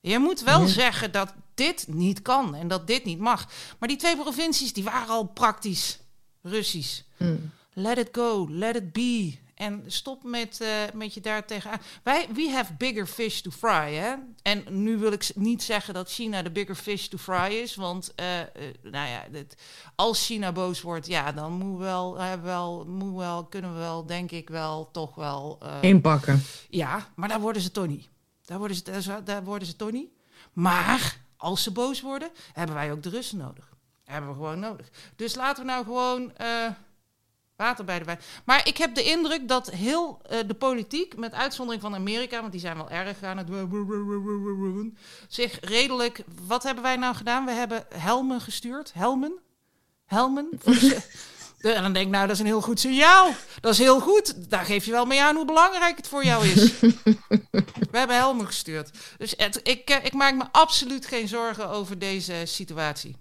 Je moet wel zeggen dat dit niet kan en dat dit niet mag. Maar die twee provincies die waren al praktisch Russisch. Hmm. Let it go, let it be. En stop met, eh, met je daar tegenaan. Wij, we have bigger fish to fry, hè? En nu wil ik niet zeggen dat China de bigger fish to fry is. Want, eh, eh, nou ja, dit, als China boos wordt, ja, dan moet wel, wel, moet wel, kunnen we wel, denk ik wel, toch wel... Inpakken. ja, maar daar worden ze toch niet. Daar worden ze, daar, worden ze toch niet. Maar als ze boos worden, hebben wij ook de Russen nodig. Hebben we gewoon nodig. Dus laten we nou gewoon water bij de wijn. Maar ik heb de indruk dat heel eh, de politiek, met uitzondering van Amerika, want die zijn wel erg aan het zich redelijk. Wat hebben wij nou gedaan? We hebben helmen gestuurd. Helmen? Helmen? En dan denk ik, nou, dat is een heel goed signaal. Dat is heel goed. Daar geef je wel mee aan hoe belangrijk het voor jou is. We hebben helmen gestuurd. Dus het, ik, eh, ik maak me absoluut geen zorgen over deze situatie.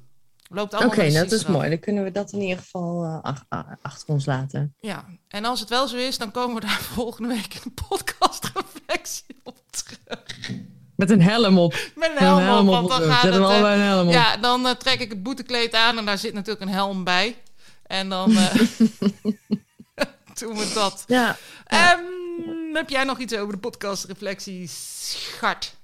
Loopt Oké, allemaal nou, dat is mooi. Dan kunnen we dat in ieder geval eh, ach- achter ons laten. Ja, en als het wel zo is, dan komen we daar volgende week een podcast reflectie op terug. Met een helm op. Met een Met een helm, op, op. want dan gaat het... eh, een helm op. ja, dan eh, trek ik het boetekleed aan en daar zit natuurlijk een helm bij. En dan eh, doen we dat. Ja. Ehm, heb jij nog iets over de podcast reflectie, schat?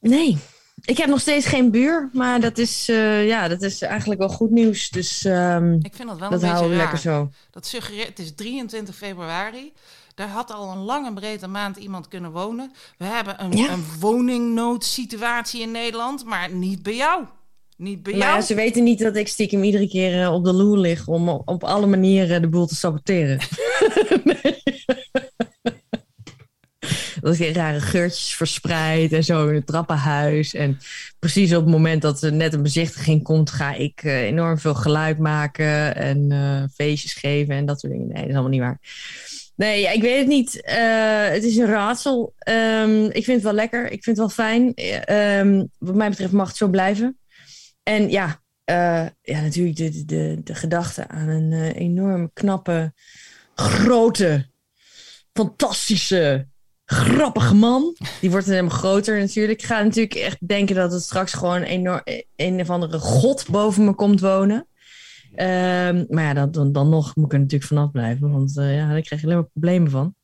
Nee, ik heb nog steeds geen buur, maar dat is, eh, ja, dat is eigenlijk wel goed nieuws. Dus ehm, Ik vind dat wel dat een houden we lekker zo. Dat suggereert, het is 23 februari. Daar had al een lange breed een maand iemand kunnen wonen. We hebben een, Ja. een woningnoodsituatie in Nederland, maar niet bij jou. Niet bij Maar jou. ja, ze weten niet dat ik stiekem iedere keer eh, op de loer lig om op, op alle manieren de boel te saboteren. Nee. Dat ik rare geurtjes verspreid en zo in het trappenhuis. En precies op het moment dat er net een bezichtiging komt, ga ik eh, enorm veel geluid maken en eh, feestjes geven en dat soort dingen. Nee, dat is allemaal niet waar. Nee, ik weet het niet. Eh, het is een raadsel. Ehm, ik vind het wel lekker. Ik vind het wel fijn. Eh, ehm, wat mij betreft mag het zo blijven. En ja, ja natuurlijk de, de- de, gedachte aan een enorm knappe, grote, fantastische, grappige man. Die wordt helemaal groter natuurlijk. Ik ga natuurlijk echt denken dat het straks gewoon enorm, een of andere god boven me komt wonen. Ehm, maar ja, dan, dan, dan nog moet ik er natuurlijk vanaf blijven. Want eh, ja, daar krijg je alleen maar problemen van.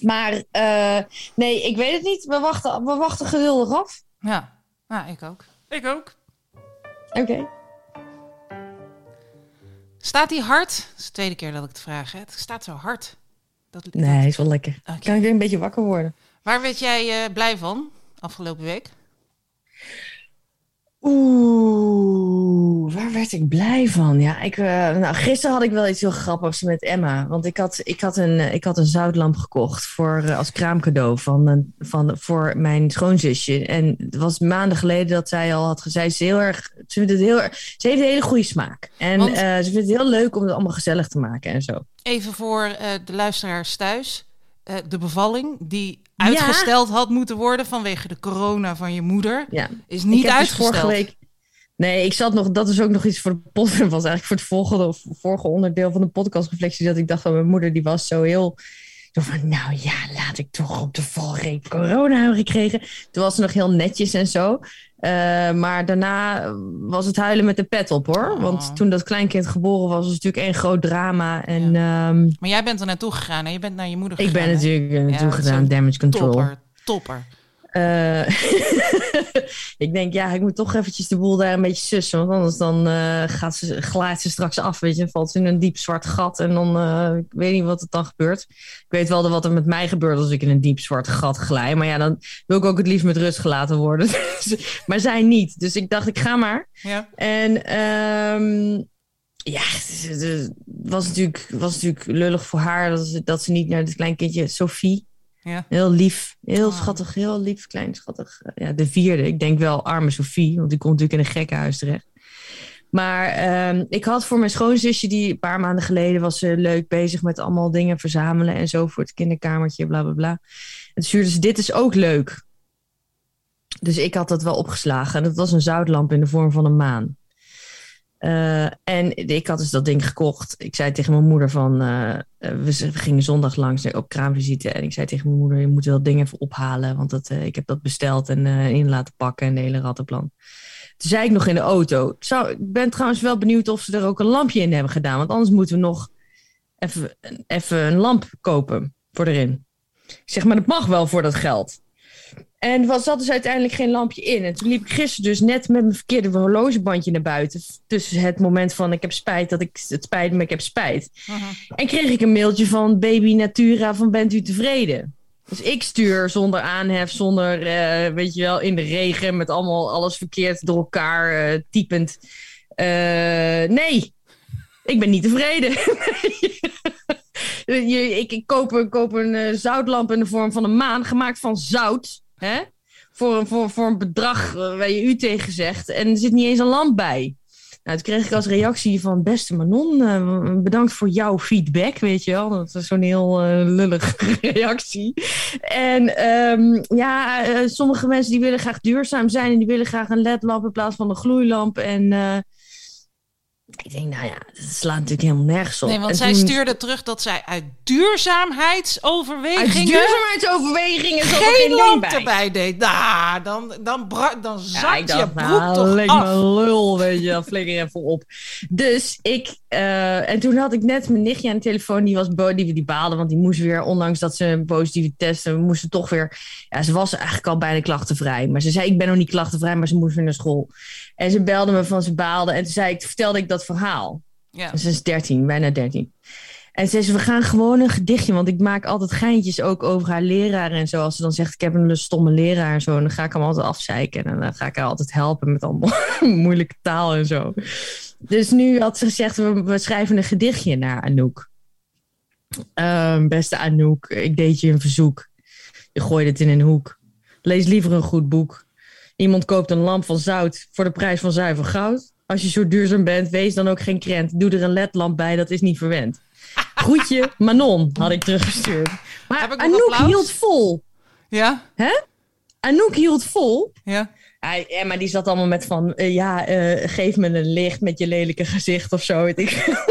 Maar eh, nee, ik weet het niet. We wachten, we wachten geduldig af. Ja, nou, ik ook. Ik ook. Oké. Staat hij hard? Dat is de tweede keer dat ik het vraag. Hè. Het staat zo hard. Dat, dat- Nee, is wel lekker. Oké. Kan ik weer een beetje wakker worden? Waar werd jij eh, blij van afgelopen week? Oeh, waar werd ik blij van? Ja, ik, eh, nou, gisteren had ik wel iets heel grappigs met Emma. Want ik had, ik had, een, eh, ik had een zoutlamp gekocht voor, eh, als kraamcadeau van, van, voor mijn schoonzusje. En het was maanden geleden dat zij al had gezegd, ze, heel erg, ze, vindt het heel erg, ze heeft een hele goede smaak. En Want- ze vindt het heel leuk om het allemaal gezellig te maken en zo. Even voor de luisteraars thuis. Eh, de bevalling die uitgesteld had moeten worden vanwege de corona van je moeder, Ja. is niet dus uitgesteld. vorige week. Nee, ik zat nog. Dat is ook nog iets voor de podcast. was eigenlijk voor het volgende, vorige onderdeel van de podcastreflectie. Dat ik dacht dat mijn moeder die was zo heel Toen van, nou ja, laat ik toch op de valreep corona hebben gekregen. Toen was ze nog heel netjes en zo. Uh, maar daarna was het huilen met de pet op hoor. Oh. Want toen dat kleinkind geboren was, was het natuurlijk één groot drama. En ja. um, maar jij bent er naartoe gegaan en je bent naar je moeder gegaan. Ik ben natuurlijk naartoe ja, gedaan, damage control. Topper, topper. Uh, ik denk, ja, ik moet toch eventjes de boel daar een beetje sussen. Want anders dan uh, gaat ze, glaat ze straks af, weet je. Valt ze in een diep zwart gat en dan, uh, ik weet niet wat er dan gebeurt. Ik weet wel wat er met mij gebeurt als ik in een diep zwart gat glij. Maar ja, dan wil ik ook het liefst met rust gelaten worden. maar zij niet. Dus ik dacht, ik ga maar. Ja. En um, ja, het was natuurlijk, was natuurlijk lullig voor haar dat ze, dat ze niet naar het kleinkindje Sophie... Ja. Heel lief, heel Oh. schattig, heel lief, klein, schattig. Ja, de vierde, ik denk wel arme Sophie, want die komt natuurlijk in een gekkenhuis terecht. Maar um, ik had voor mijn schoonzusje, die een paar maanden geleden was ze leuk bezig met allemaal dingen verzamelen en zo voor het kinderkamertje, bla bla bla. En toen stuurde ze, dit is ook leuk. Dus ik had dat wel opgeslagen. En dat was een zoutlamp in de vorm van een maan. Uh, en ik had dus dat ding gekocht. Ik zei tegen mijn moeder van... Uh, we gingen zondag langs op kraamvisite. En ik zei tegen mijn moeder... je moet wel dingen even ophalen. Want dat, ik heb dat besteld en in laten pakken. En de hele rattenplan. Toen zei ik nog in de auto... Ik ben trouwens wel benieuwd of ze er ook een lampje in hebben gedaan. Want anders moeten we nog even, even een lamp kopen voor erin. Ik zeg, maar dat mag wel voor dat geld. En er zat dus uiteindelijk geen lampje in. En toen liep ik gisteren dus net met mijn verkeerde horlogebandje naar buiten. Tussen het moment van ik heb spijt dat ik het spijt, maar ik heb spijt. Uh -huh. En kreeg ik een mailtje van Baby Natura van bent u tevreden? Dus ik stuur zonder aanhef, zonder, uh, weet je wel, in de regen met allemaal alles verkeerd door elkaar uh, typend. Uh, nee, ik ben niet tevreden. ik, ik, koop, koop een zoutlamp in de vorm van een maan, gemaakt van zout. Hè? Voor, voor, voor een bedrag uh, waar je u tegen zegt. En er zit niet eens een lamp bij. Nou, toen kreeg ik als reactie van beste Manon, uh, bedankt voor jouw feedback, weet je wel. Dat is zo'n heel uh, lullige reactie. En um, ja, sommige mensen die willen graag duurzaam zijn en die willen graag een ledlamp in plaats van een gloeilamp. En ik denk, nou ja, dat slaat natuurlijk helemaal nergens op. Nee, want en zij toen... stuurde terug dat zij uit duurzaamheidsoverwegingen... Uit duurzaamheidsoverwegingen geen lamp erbij deed. Nou, dan, dan, dan zakt ja, je broek nou, toch af. lul, weet je, dat flikker even op. Dus ik, uh, en toen had ik net mijn nichtje aan de telefoon, die was die, die baalde, want die moest weer, ondanks dat ze een positieve test, we moesten toch weer, ja, ze was eigenlijk al bijna klachtenvrij, maar ze zei, ik ben nog niet klachtenvrij, maar ze moest weer naar school. En ze belde me van, ze baalde, en toen zei ik, vertelde ik dat verhaal. Ja. Ze is 13, bijna 13. En ze zei, we gaan gewoon een gedichtje, want ik maak altijd geintjes ook over haar leraar en zo. Als ze dan zegt, ik heb een stomme leraar en zo, en dan ga ik hem altijd afzeiken. En dan ga ik haar altijd helpen met allemaal moeilijke taal en zo. Dus nu had ze gezegd, we, schrijven een gedichtje naar Anouk. Um, beste Anouk, ik deed je een verzoek. Je gooide het in een hoek. Lees liever een goed boek. Iemand koopt een lamp van zout voor de prijs van zuiver goud. Als je zo duurzaam bent, wees dan ook geen krent. Doe er een ledlamp bij, dat is niet verwend. Groetje, Manon, had ik teruggestuurd. Maar Heb ik Anouk applaus? hield vol. Ja? Hè? Anouk hield vol. Ja. Hij, ja, maar die zat allemaal met van... Uh, ja, uh, geef me een licht met je lelijke gezicht of zo. Weet ik.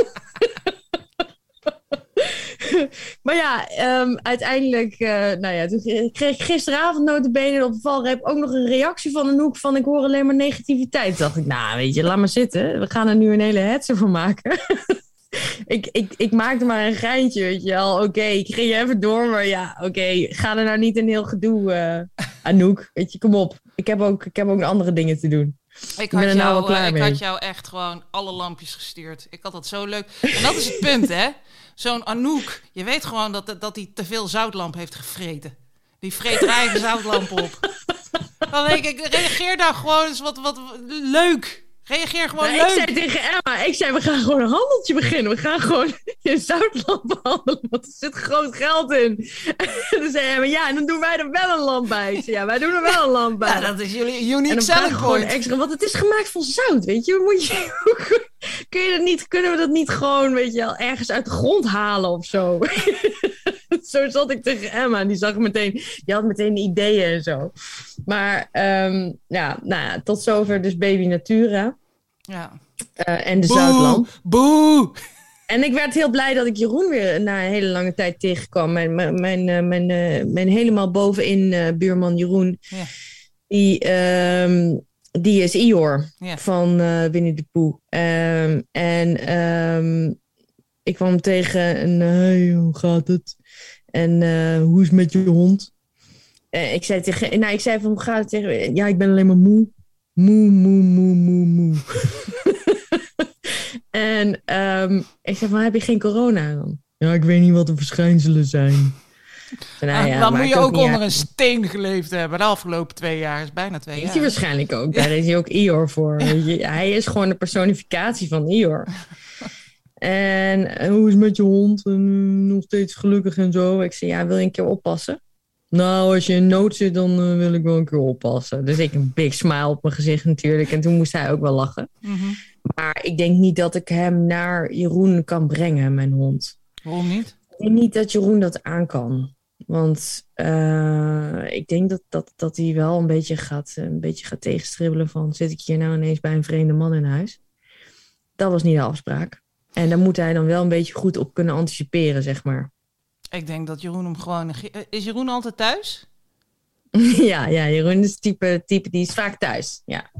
maar ja, um, uiteindelijk... Uh, nou ja, toen kreeg ik gisteravond notabene op de valreep... ook nog een reactie van een hoek van... ik hoor alleen maar negativiteit. Toen dacht ik, nou weet je, laat maar zitten. We gaan er nu een hele hetze van maken. ik, ik, ik maakte maar een geintje, weet je wel. Oké, okay, ik ging even door, maar ja, oké. Okay, ga er nou niet een heel gedoe, uh, Anouk. Weet je, kom op. Ik heb, ook, ik heb ook andere dingen te doen. Ik had, nou jou, klaar ik had jou echt gewoon alle lampjes gestuurd. Ik had dat zo leuk. En dat is het punt, hè? Zo'n Anouk, je weet gewoon dat, dat hij te veel zoutlamp heeft gevreten. Die vreet eigen zoutlamp op. Dan denk ik, reageer daar gewoon eens wat, wat leuk. Reageer gewoon leuk. Ik zei tegen Emma, ik zei we gaan gewoon een handeltje beginnen. We gaan gewoon je zoutlamp handelen, want er zit groot geld in. En toen zei Emma, ja, en dan doen wij er wel een lamp bij. Zei, ja, wij doen er wel een lamp bij. Ja, dat is jullie unique dan selling gewoon point. extra, want het is gemaakt van zout, weet je. Moet je kun je dat niet, kunnen we dat niet gewoon, weet je wel, ergens uit de grond halen of zo? zo zat ik tegen Emma en die zag meteen, die had meteen ideeën en zo. Maar um, ja, nou ja, tot zover dus Baby Natura. Ja. Uh, en de Boe, zoutlamp. Boe! En ik werd heel blij dat ik Jeroen weer na een hele lange tijd tegenkwam. Mijn, mijn, mijn, eh, mijn, eh, mijn helemaal bovenin eh, buurman Jeroen. Ja. Die, ehm, die is Ior Ja. van eh Winnie de Pooh. Ehm, en ehm, ik kwam tegen en hey, hoe gaat het? En eh, hoe is het met je hond? Eh, ik zei tegen, nou, ik zei van hoe gaat het tegen? Ja, ik ben alleen maar moe. Moe, moe, moe, moe, moe. en ehm, ik zei van heb je geen corona dan? Ja, ik weet niet wat de verschijnselen zijn. Nou Ah, ja, dan moet je ook onder uit. een steen geleefd hebben de afgelopen twee jaar. is bijna twee Is jaar. hij waarschijnlijk ook. Daar is hij ook Ior voor. Hij is gewoon de personificatie van Ior. En hoe is het met je hond? En, eh, nog steeds gelukkig en zo. Ik zei, ja, wil je een keer oppassen? Nou, als je in nood zit, dan eh, wil ik wel een keer oppassen. Dus ik een big smile op mijn gezicht natuurlijk. En toen moest hij ook wel lachen. Mhm. Maar ik denk niet dat ik hem naar Jeroen kan brengen, mijn hond. Waarom niet? Ik denk niet dat Jeroen dat aan kan. Want eh, ik denk dat, dat, dat hij wel een beetje, gaat, een beetje gaat tegenstribbelen van... zit ik hier nou ineens bij een vreemde man in huis? Dat was niet de afspraak. En daar moet hij dan wel een beetje goed op kunnen anticiperen, zeg maar. Ik denk dat Jeroen hem gewoon... Eh, Is Jeroen altijd thuis? ja, ja, Jeroen is het type, type die is vaak thuis. Ja.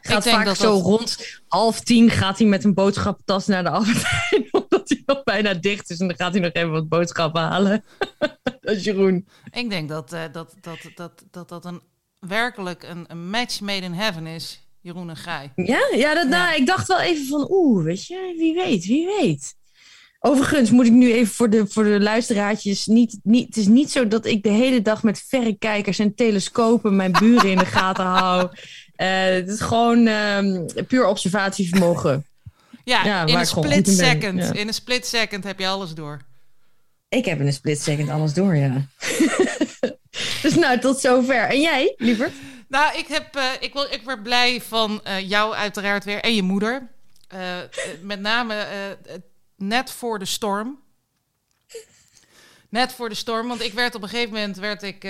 Gaat vaak dat zo dat- rond half tien gaat hij met een boodschappentas naar de Albert Heijn, omdat hij al bijna dicht is. En dan gaat hij nog even wat boodschappen halen. dat is Jeroen. Ik denk dat eh, dat, dat, dat, dat, dat een, werkelijk een, een match made in heaven is. Jeroen en Gaai. Ja, ja, dat, nou, ik dacht wel even van, oeh, weet je, wie weet, wie weet. Overigens moet ik nu even voor de, voor de luisteraartjes niet, niet... Het is niet zo dat ik de hele dag met verrekijkers en telescopen mijn buren in de gaten hou. Eh, het is gewoon ehm, puur observatievermogen. Ja, Ja, in een split second. ja. In een split second heb je alles door. Ik heb in een split second alles door, ja. dus nou, tot zover. En jij, lieverd? Nou, ik, heb, eh, ik, wil, ik word blij van eh, jou uiteraard weer en je moeder. Eh, met name net voor de storm. Net voor de storm, want ik werd op een gegeven moment werd ik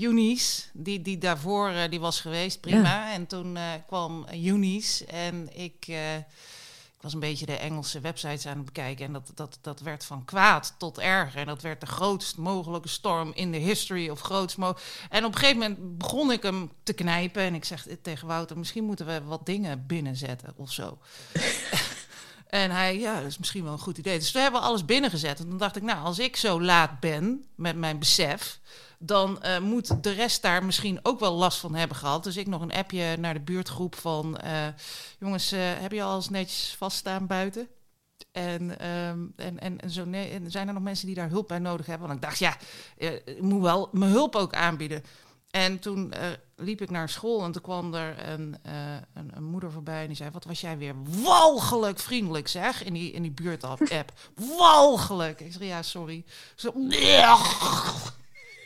Eunice, die, die daarvoor die was geweest, prima. En toen kwam Eunice en ik, ik was een beetje de Engelse websites aan het bekijken en dat, dat, dat werd van kwaad tot erger. En dat werd de grootst mogelijke storm in de history of grootst En op een gegeven moment begon ik hem te knijpen en ik zeg tegen Wouter, misschien moeten we wat dingen binnenzetten of zo. En hij, ja, dat is misschien wel een goed idee. Dus we hebben alles binnengezet. En toen dacht ik, nou, als ik zo laat ben met mijn besef, dan eh, moet de rest daar misschien ook wel last van hebben gehad. Dus ik nog een appje naar de buurtgroep van, eh, jongens, eh heb je al eens netjes vaststaan buiten? En, ehm, en, en, en zo, nee, en zijn er nog mensen die daar hulp bij nodig hebben? Want ik dacht, ja, ik moet wel mijn hulp ook aanbieden. En toen liep ik naar school en toen kwam er een, een, een moeder voorbij en die zei: Wat was jij weer walgelijk vriendelijk, zeg, in die, in die buurt-app. walgelijk. Ik zei: Ja, sorry. Zo,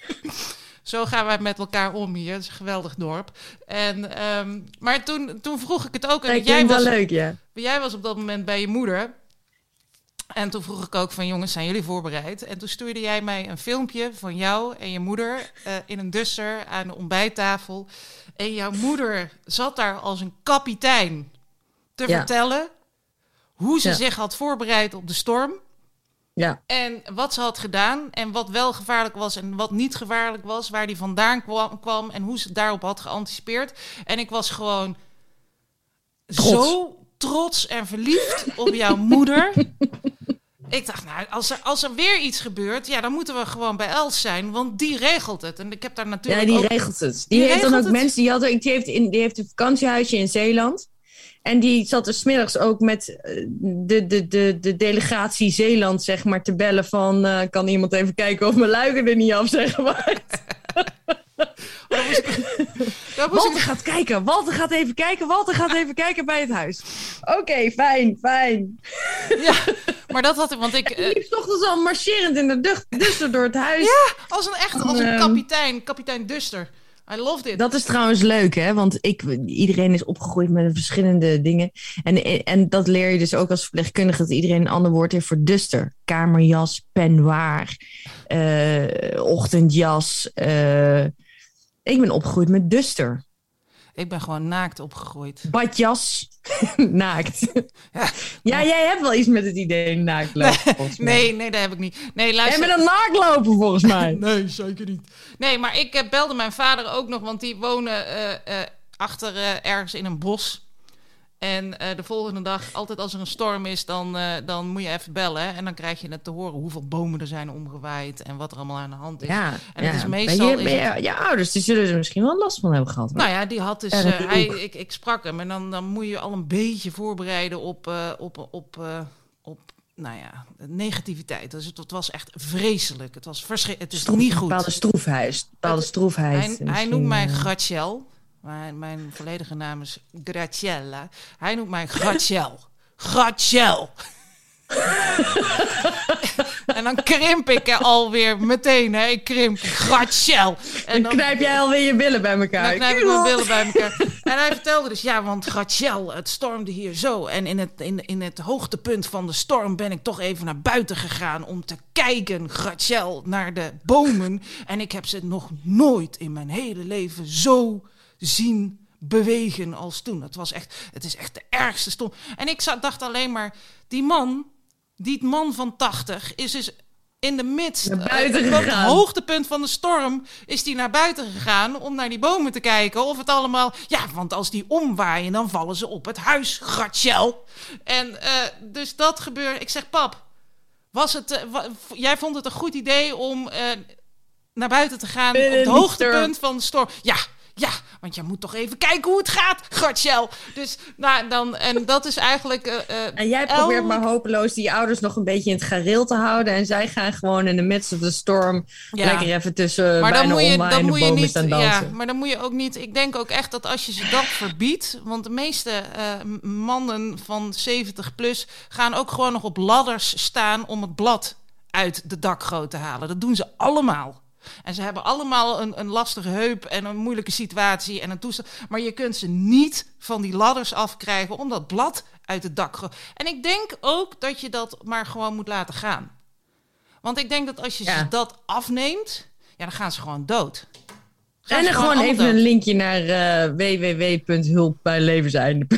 Zo gaan wij met elkaar om hier. Het is een geweldig dorp. En, ehm, maar toen, toen vroeg ik het ook. En jij klinkt wel was, leuk, ja. jij was op dat moment bij je moeder. En toen vroeg ik ook van jongens, zijn jullie voorbereid? En toen stuurde jij mij een filmpje van jou en je moeder eh, in een dusser aan de ontbijttafel. En jouw moeder zat daar als een kapitein te Ja. vertellen hoe ze Ja. zich had voorbereid op de storm. Ja, En wat ze had gedaan en wat wel gevaarlijk was en wat niet gevaarlijk was, waar die vandaan kwam, kwam en hoe ze daarop had geanticipeerd. En ik was gewoon Trots. zo trots en verliefd op jouw moeder. Ik dacht, nou, als er, als er weer iets gebeurt, ja, dan moeten we gewoon bij Els zijn, want die regelt het. En ik heb daar ja natuurlijk die ook... regelt het. Die, Die heeft dan ook het. mensen, die, had, die, heeft in, die heeft een vakantiehuisje in Zeeland. En die zat er smiddags ook met eh, de, de, de, de delegatie Zeeland, zeg maar, te bellen van... eh, kan iemand even kijken of mijn luiken er niet af zijn gemaakt? Daar ik- ik- Walter gaat kijken, Walter gaat even kijken, Walter gaat even kijken bij het huis. Oké, fijn, fijn. ja, maar dat had ik, want ik... Eh, liep ochtends al marcherend in de ducht, duster door het huis. als een echt, als een Ehm. kapitein, kapitein Duster. I loved it. Dat is trouwens leuk, hè? Want ik, iedereen is opgegroeid met verschillende dingen. En, en dat leer je dus ook als verpleegkundige, dat iedereen een ander woord heeft voor duster. Kamerjas, penwaar, eh, ochtendjas. eh. ik ben opgegroeid met duster. Ik ben gewoon naakt opgegroeid. Badjas, naakt. Ja. Ja, jij hebt wel iets met het idee naakt lopen. Nee, nee, dat heb ik niet. Nee, Jij luister. bent een naakt lopen, volgens mij. Nee, zeker niet. Nee, maar ik eh, belde mijn vader ook nog, want die wonen eh, eh, achter ergens in een bos. En eh, de volgende dag, altijd als er een storm is, dan, eh, dan moet je even bellen. hè. En dan krijg je het te horen hoeveel bomen er zijn omgewaaid en wat er allemaal aan de hand is. Ja, En ja. het is meestal Bij je, ouders, die zullen er misschien wel last van hebben gehad. hoor. Nou ja, die had dus. Eh, hij, ik. ik, sprak hem en dan, dan moet je al een beetje voorbereiden op, eh, op, op, eh, op nou ja, negativiteit. Dus het, het was echt vreselijk. Het was verschrikkelijk. Het is Stroef- niet goed. Bepaalde stroefheid. Bepaalde Het- stroefheid. Hij, hij noemt mij eh. Mijn, volledige naam is Graciella. Hij noemt mij Graciel. Graciel. en dan krimp ik er alweer meteen. Hè. Ik krimp. Graciel. En Dan knijp jij alweer je billen bij elkaar. dan knijp ik mijn billen bij elkaar. En hij vertelde dus, ja, want Graciel, het stormde hier zo. En in het, in, in het hoogtepunt van de storm ben ik toch even naar buiten gegaan om te kijken, Graciel, naar de bomen. En ik heb ze nog nooit in mijn hele leven zo zien bewegen als toen. Het was echt, het is echt de ergste storm. En ik dacht alleen maar, die man, die man van 80, is dus in de midst, op het hoogtepunt van de storm, is hij naar buiten gegaan om naar die bomen te kijken. Of het allemaal, ja, want als die omwaaien, dan vallen ze op het huis, Gratjel. En eh, dus dat gebeurde. Ik zeg, pap, was het, eh, wa- jij vond het een goed idee om naar buiten te gaan op het die hoogtepunt van de storm? Ja. Ja, want je moet toch even kijken hoe het gaat, Gratjel. Dus, nou, dan, en dat is eigenlijk... eh, eh, En jij probeert elk- maar hopeloos die ouders nog een beetje in het gareel te houden. En zij gaan gewoon in de midst of the storm Ja. lekker even tussen maar dan moet je, dan moet je niet, ja, maar dan moet je ook niet. Ik denk ook echt dat als je ze dat verbiedt, want de meeste eh, mannen van 70 plus gaan ook gewoon nog op ladders staan om het blad uit de dakgoot te halen. Dat doen ze allemaal. En ze hebben allemaal een, een lastige heup en een moeilijke situatie en een toestand. Maar je kunt ze niet van die ladders afkrijgen om dat blad uit het dak. En ik denk ook dat je dat maar gewoon moet laten gaan. Want ik denk dat als je Ja. ze dat afneemt, ja, dan gaan ze gewoon dood. Gaan En dan gewoon even dood. een linkje naar eh www.hulpbijlevenseinde.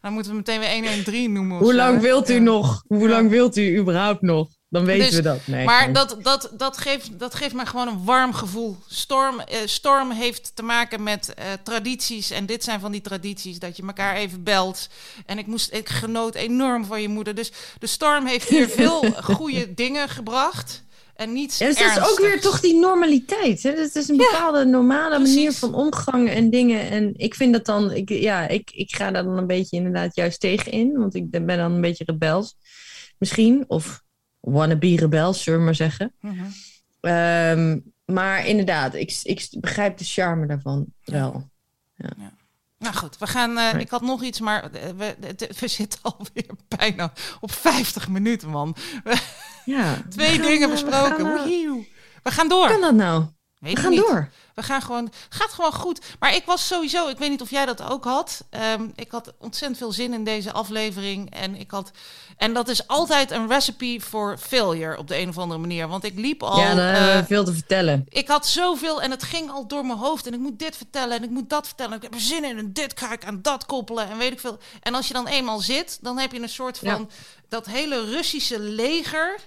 Dan moeten we meteen weer 113 noemen. Hoe lang wilt u Ja. nog? Hoe lang wilt u überhaupt nog? Dan weten Dus- we dat. Nee, Maar dat, dat, dat, geeft, dat geeft mij gewoon een warm gevoel. Storm, eh, storm heeft te maken met eh, tradities. En dit zijn van die tradities dat je elkaar even belt. En ik, moest, ik genoot enorm van je moeder. Dus de storm heeft hier veel goede dingen gebracht. En niets Ja, dus dat is ook weer toch die normaliteit. Hè? Dat is een bepaalde normale precies. manier van omgang en dingen. En ik vind dat dan, ik, ja, ik, ik ga daar dan een beetje inderdaad juist tegen in. Want ik ben dan een beetje rebels. Misschien. Of wannabe rebels, zullen we maar zeggen. Mhm. Ehm, maar inderdaad, ik, ik begrijp de charme daarvan wel. Nou goed, we gaan. eh. Ik had nog iets, maar eh, we, we, zitten alweer bijna op 50 minuten, man. Ja, Twee gaan, dingen eh, we besproken. gaan, eh. We gaan Hoe door. kan dat nou? Weet We gaan niet. door. We gaan gewoon. Gaat gewoon goed. Maar ik was sowieso. Ik weet niet of jij dat ook had. Ehm, ik had ontzettend veel zin in deze aflevering. En ik had. En dat is altijd een recipe voor failure op de een of andere manier. Want ik liep al. ja, hebben eh, veel te vertellen. ik had zoveel en het ging al door mijn hoofd. En ik moet dit vertellen en ik moet dat vertellen. Ik heb er zin in en dit ga ik aan dat koppelen en weet ik veel. En als je dan eenmaal zit, dan heb je een soort van... Ja. dat hele Russische leger...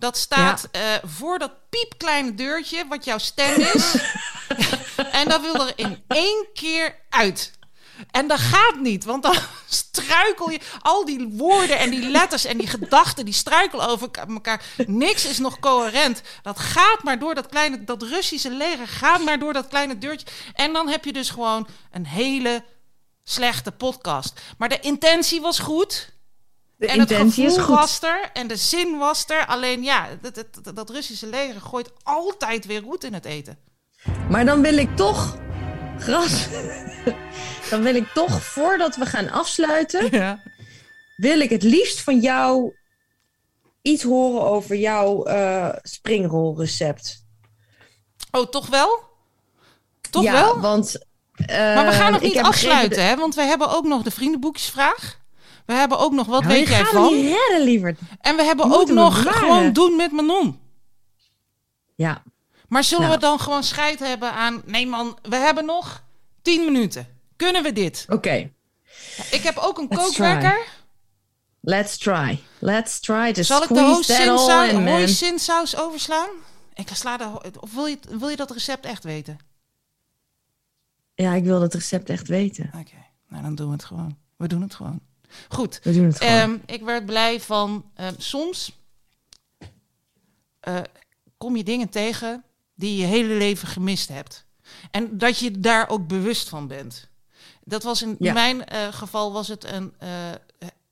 dat staat eh, voor dat piepkleine deurtje, wat jouw stem is. en dat wil er in één keer uit. En dat gaat niet, want dan struikel je. Al die woorden en die letters en die gedachten, die struikelen over elkaar. Niks is nog coherent. Dat gaat maar door dat kleine, dat Russische leger gaat maar door dat kleine deurtje. En dan heb je dus gewoon een hele slechte podcast. Maar de intentie was goed. De en het gevoel goed. was er en de zin was er. Alleen ja, dat, dat, dat Russische leger gooit altijd weer roet in het eten. Maar dan wil ik toch, gras, dan wil ik toch, voordat we gaan afsluiten, Ja. wil ik het liefst van jou iets horen over jouw eh springrolrecept. Oh, toch wel? Toch ja, wel? want... Maar we gaan eh, nog niet afsluiten, hè? Want we hebben ook nog de vriendenboekjesvraag. We hebben ook nog wat dat- Nou, weet jij van? niet redden, lieverd. En we hebben ook nog bewaren. gewoon doen met Manon. Ja, Maar zullen Nou. we dan gewoon scheid hebben aan... Nee man, we hebben nog 10 minuten. Kunnen we dit? Oké, Ik heb ook een Let's kookwerker. let's try. Let's try to Zal ik de hoisinsaus overslaan? Ik sla de, of wil je, wil je dat recept echt weten? Ja, ik wil het recept echt weten. Oké, nou dan doen we het gewoon. We doen het gewoon. Goed. We doen het gewoon. Ehm, ik werd blij van ehm, soms eh, kom je dingen tegen die je hele leven gemist hebt. En dat je daar ook bewust van bent. Dat was in Ja. mijn eh, geval was het een eh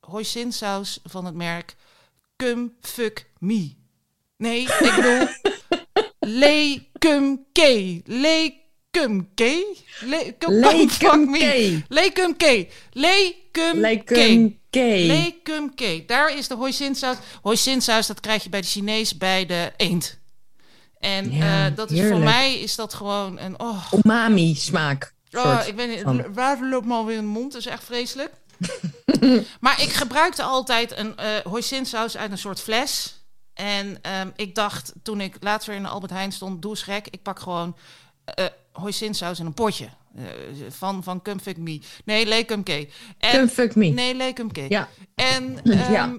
hoisinsaus van het merk Cum Fuck Me. Nee, ik bedoel Le Cum K. Lekum me. K. Le Cum K. Le Cum K. Lekum K. Lekum K. Daar is de hoisinsaus. Hoisinsaus, dat krijg je bij de Chinees bij de eend. En Ja, eh, dat is voor mij is dat gewoon een... Oh, Umami smaak. oh ik weet niet, water loopt me alweer in de mond. Dat is echt vreselijk. maar ik gebruikte altijd een eh hoisinsaus uit een soort fles. En ehm, ik dacht, toen ik laatst weer in de Albert Heijn stond, doe eens gek. Ik pak gewoon eh hoisinsaus in een potje. Eh, van, van Cum Fuck Me. Nee, Lekum K. En, Come fuck me. Nee, Lekum K. Ja, En Ja. ehm,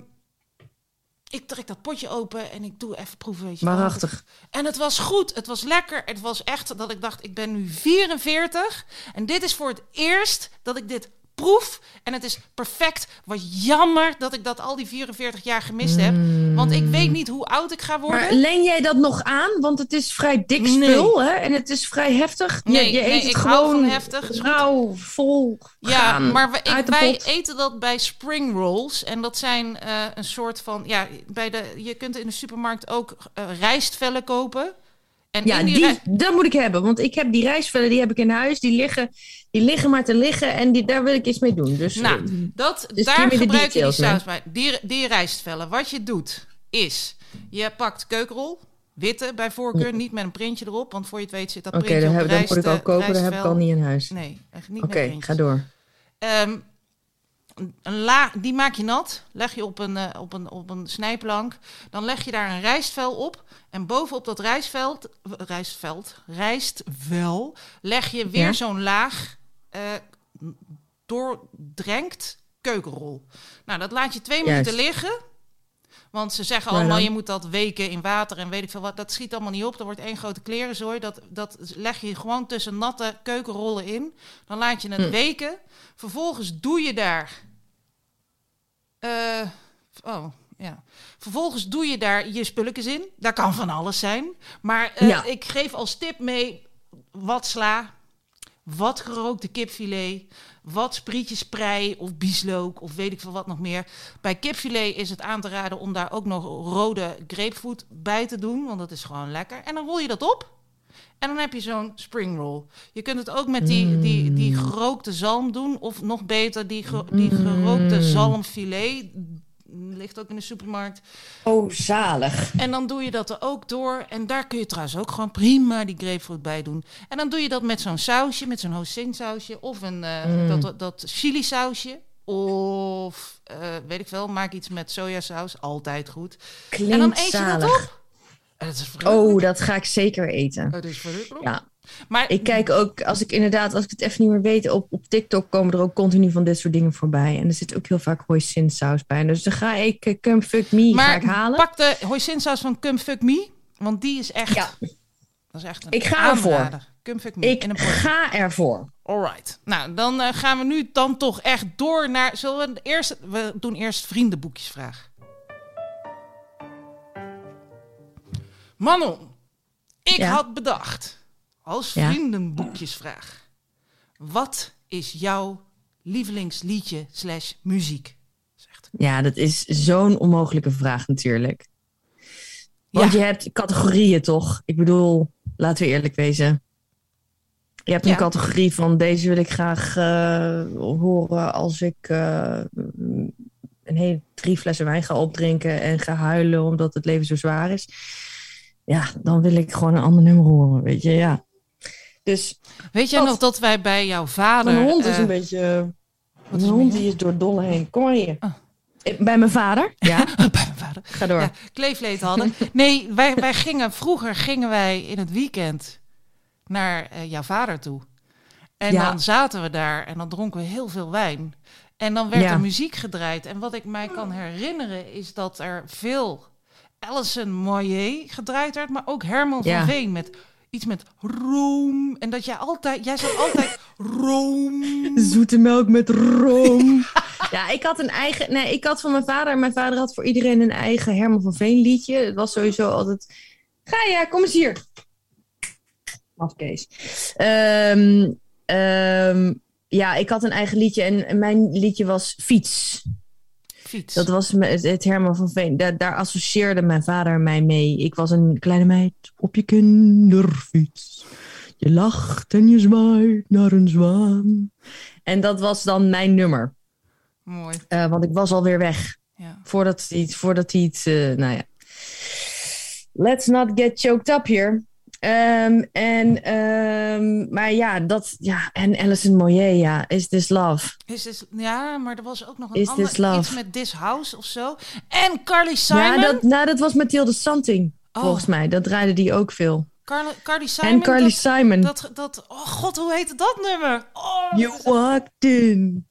ik trek dat potje open en ik doe even proeven. Weet je waarachtig. En het was goed, het was lekker. Het was echt dat ik dacht, ik ben nu 44. En dit is voor het eerst dat ik dit proef. En het is perfect. Wat jammer dat ik dat al die 44 jaar gemist heb. Want ik weet niet hoe oud ik ga worden. Maar leen jij dat nog aan? Want het is vrij dik Nee. spul, hè? En het is vrij heftig. Je, Nee, je nee, eet het gewoon heftig. Rauw, vol Ja, maar we- ik- wij eten dat bij spring rolls. En dat zijn eh, een soort van... Ja, bij de, je kunt in de supermarkt ook eh, rijstvellen kopen. En Ja, die, die, dat moet ik hebben. Want ik heb die rijstvellen, die heb ik in huis. Die liggen, die liggen maar te liggen en die, daar wil ik iets mee doen. Dus Nou, eh, dat, Dus daar gebruik je die saus bij. Die, die rijstvellen. Wat je doet, is... Je pakt keukenrol. Witte bij voorkeur. Niet met een printje erop. Want voor je het weet zit dat printje dat, op heb- dat moet ik al rijst- kopen. Dat heb ik al niet in huis. Nee, echt niet Oké, ga door. Ehm, een la, die maak je nat. Leg je op een, eh, op, een, op een snijplank. Dan leg je daar een rijstvel op. En bovenop dat rijstveld, rijstveld, rijstvel, leg je weer Ja. zo'n laag eh, doordrenkt keukenrol. Nou, dat laat je twee Juist. minuten liggen. Want ze zeggen Waar allemaal, je moet dat weken in water en weet ik veel wat. Dat schiet allemaal niet op. Dat wordt één grote klerenzooi. Dat, dat leg je gewoon tussen natte keukenrollen in. Dan laat je het Hm. weken. Vervolgens doe je daar... eh, oh, ja. Vervolgens doe je daar je spulletjes in. Daar kan van alles zijn. Maar eh, Ja. ik geef als tip mee wat sla, wat gerookte kipfilet, wat sprietjesprei of bieslook of weet ik veel wat nog meer. Bij kipfilet is het aan te raden om daar ook nog rode grapefruit bij te doen, want dat is gewoon lekker. En dan rol je dat op. En dan heb je zo'n spring roll. Je kunt het ook met die, die, die gerookte zalm doen. Of nog beter, die, ge- die gerookte zalmfilet. Ligt ook in de supermarkt. Oh, zalig. En dan doe je dat er ook door. En daar kun je trouwens ook gewoon prima die grapefruit bij doen. En dan doe je dat met zo'n sausje, met zo'n hoisin sausje. Of een, eh, dat, dat chili sausje. Of, eh, weet ik veel, maak iets met sojasaus. Altijd goed. Klinkt en dan eet je zalig. dat op. Oh, dat ga ik zeker eten. Het is verrukkelijk. Ja, Maar ik kijk ook, als ik inderdaad, als ik het even niet meer weet, op, op TikTok komen er ook continu van dit soort dingen voorbij. En er zit ook heel vaak hoisin saus bij. Dus dan ga ik uh, Come Fuck Me ga Maar ik halen. pak de hoisinsaus van Cum Fuck Me. Want die is echt... Ja. Dat is echt een Ik ga ervoor. Cum Fuck Me Ik in een potje. ga ervoor. Alright. Nou, dan eh, gaan we nu dan toch echt door naar... Zullen we eerst... We doen eerst vriendenboekjesvraag. Manon, ik Ja? had bedacht als vriendenboekjesvraag. Wat is jouw lievelingsliedje slash muziek? Zegt. Ja, dat is zo'n onmogelijke vraag natuurlijk. Want Ja. je hebt categorieën toch? Ik bedoel, laten we eerlijk wezen. Je hebt een Ja. categorie van deze wil ik graag eh, horen als ik eh, een hele drie flessen wijn ga opdrinken en ga huilen omdat het leven zo zwaar is. Ja, dan wil ik gewoon een ander nummer horen, weet je, ja. Dus Weet jij nog dat wij bij jouw vader... mijn hond is eh, een beetje... wat Mijn hond die is door dolle heen. Kom maar hier. Ah. Eh, Bij mijn vader? Ja, bij mijn vader. ga door. Ja, kleefleed hadden. Nee, wij, wij gingen vroeger gingen wij in het weekend naar eh, jouw vader toe. En Ja. dan zaten we daar en dan dronken we heel veel wijn. En dan werd Ja. er muziek gedraaid. En wat ik mij kan herinneren is dat er veel Alison Moyer gedraaid werd, maar ook Herman van Veen met iets met room. En dat jij altijd, jij zat altijd room. Zoete melk met room. ja, ik had een eigen. Nee, ik had van mijn vader. Mijn vader had voor iedereen een eigen Herman van Veen liedje. Het was sowieso altijd. Ga ja, kom eens hier. Afkees. Ehm ehm, ja, ik had een eigen liedje en mijn liedje was Fiets. Fiets. Dat was het, het Herman van Veen. Daar, daar associeerde mijn vader mij mee. Ik was een kleine meid op je kinderfiets. Je lacht en je zwaait naar een zwaan. En dat was dan mijn nummer. Mooi. Eh, want ik was alweer weg. Ja. Voordat hij het, voordat hij het eh, nou ja. Let's not get choked up here. Ehm, en, ehm, maar ja, dat, ja, en Alison Moyer, ja, Is This Love? Is this, ja, maar er was ook nog een Is ander iets met This House of zo. En Carly Simon. Ja, dat, nou, dat was Mathilde Santing, Oh. volgens mij. Dat draaide die ook veel. Carly, Carly Simon. en Carly dat, Simon. Dat, dat, oh god, hoe heette dat nummer? Oh, you walked the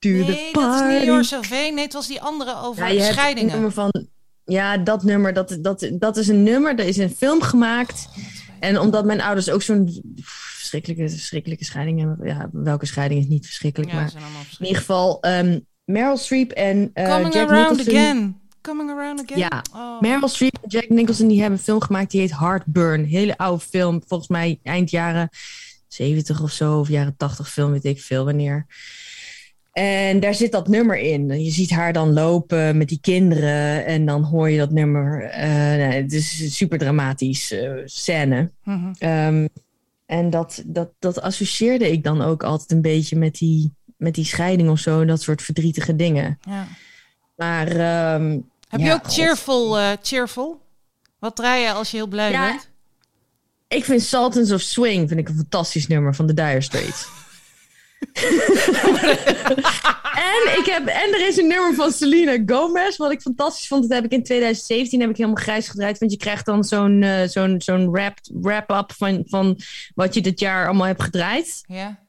nee, dat is party. niet Joris Veen. Nee, het was die andere over Ja, scheidingen. nummer van... Ja, dat nummer, dat, dat, dat is een nummer. Er is een film gemaakt. En omdat mijn ouders ook zo'n verschrikkelijke, verschrikkelijke scheiding hebben. Ja, welke scheiding is niet verschrikkelijk, Ja, maar in ieder geval ehm, Meryl Streep en eh, Coming Jack around Nicholson. again. Coming around again. Ja. Oh. Meryl Streep en Jack Nicholson die hebben een film gemaakt die heet Heartburn. Hele oude film, volgens mij eind jaren 70 of zo, of jaren 80 film, weet ik veel wanneer. En daar zit dat nummer in. Je ziet haar dan lopen met die kinderen en dan hoor je dat nummer. Nou, het is een super dramatisch eh, scène. Mhm. Ehm, en dat, dat, dat associeerde ik dan ook altijd een beetje met die, met die scheiding of zo. Dat soort verdrietige dingen. ja. Maar ehm, Heb Ja, je ook God. cheerful, eh, cheerful? Wat draai je als je heel blij Ja. bent? ik vind Sultans of Swing vind ik een fantastisch nummer van de Dire Straits. en, ik heb, en er is een nummer van Selena Gomez, wat ik fantastisch vond. Dat heb ik in 2017 heb ik helemaal grijs gedraaid. Want je krijgt dan zo'n eh, zo'n zo'n wrap- wrap-up van, van wat je dit jaar allemaal hebt gedraaid. Ja.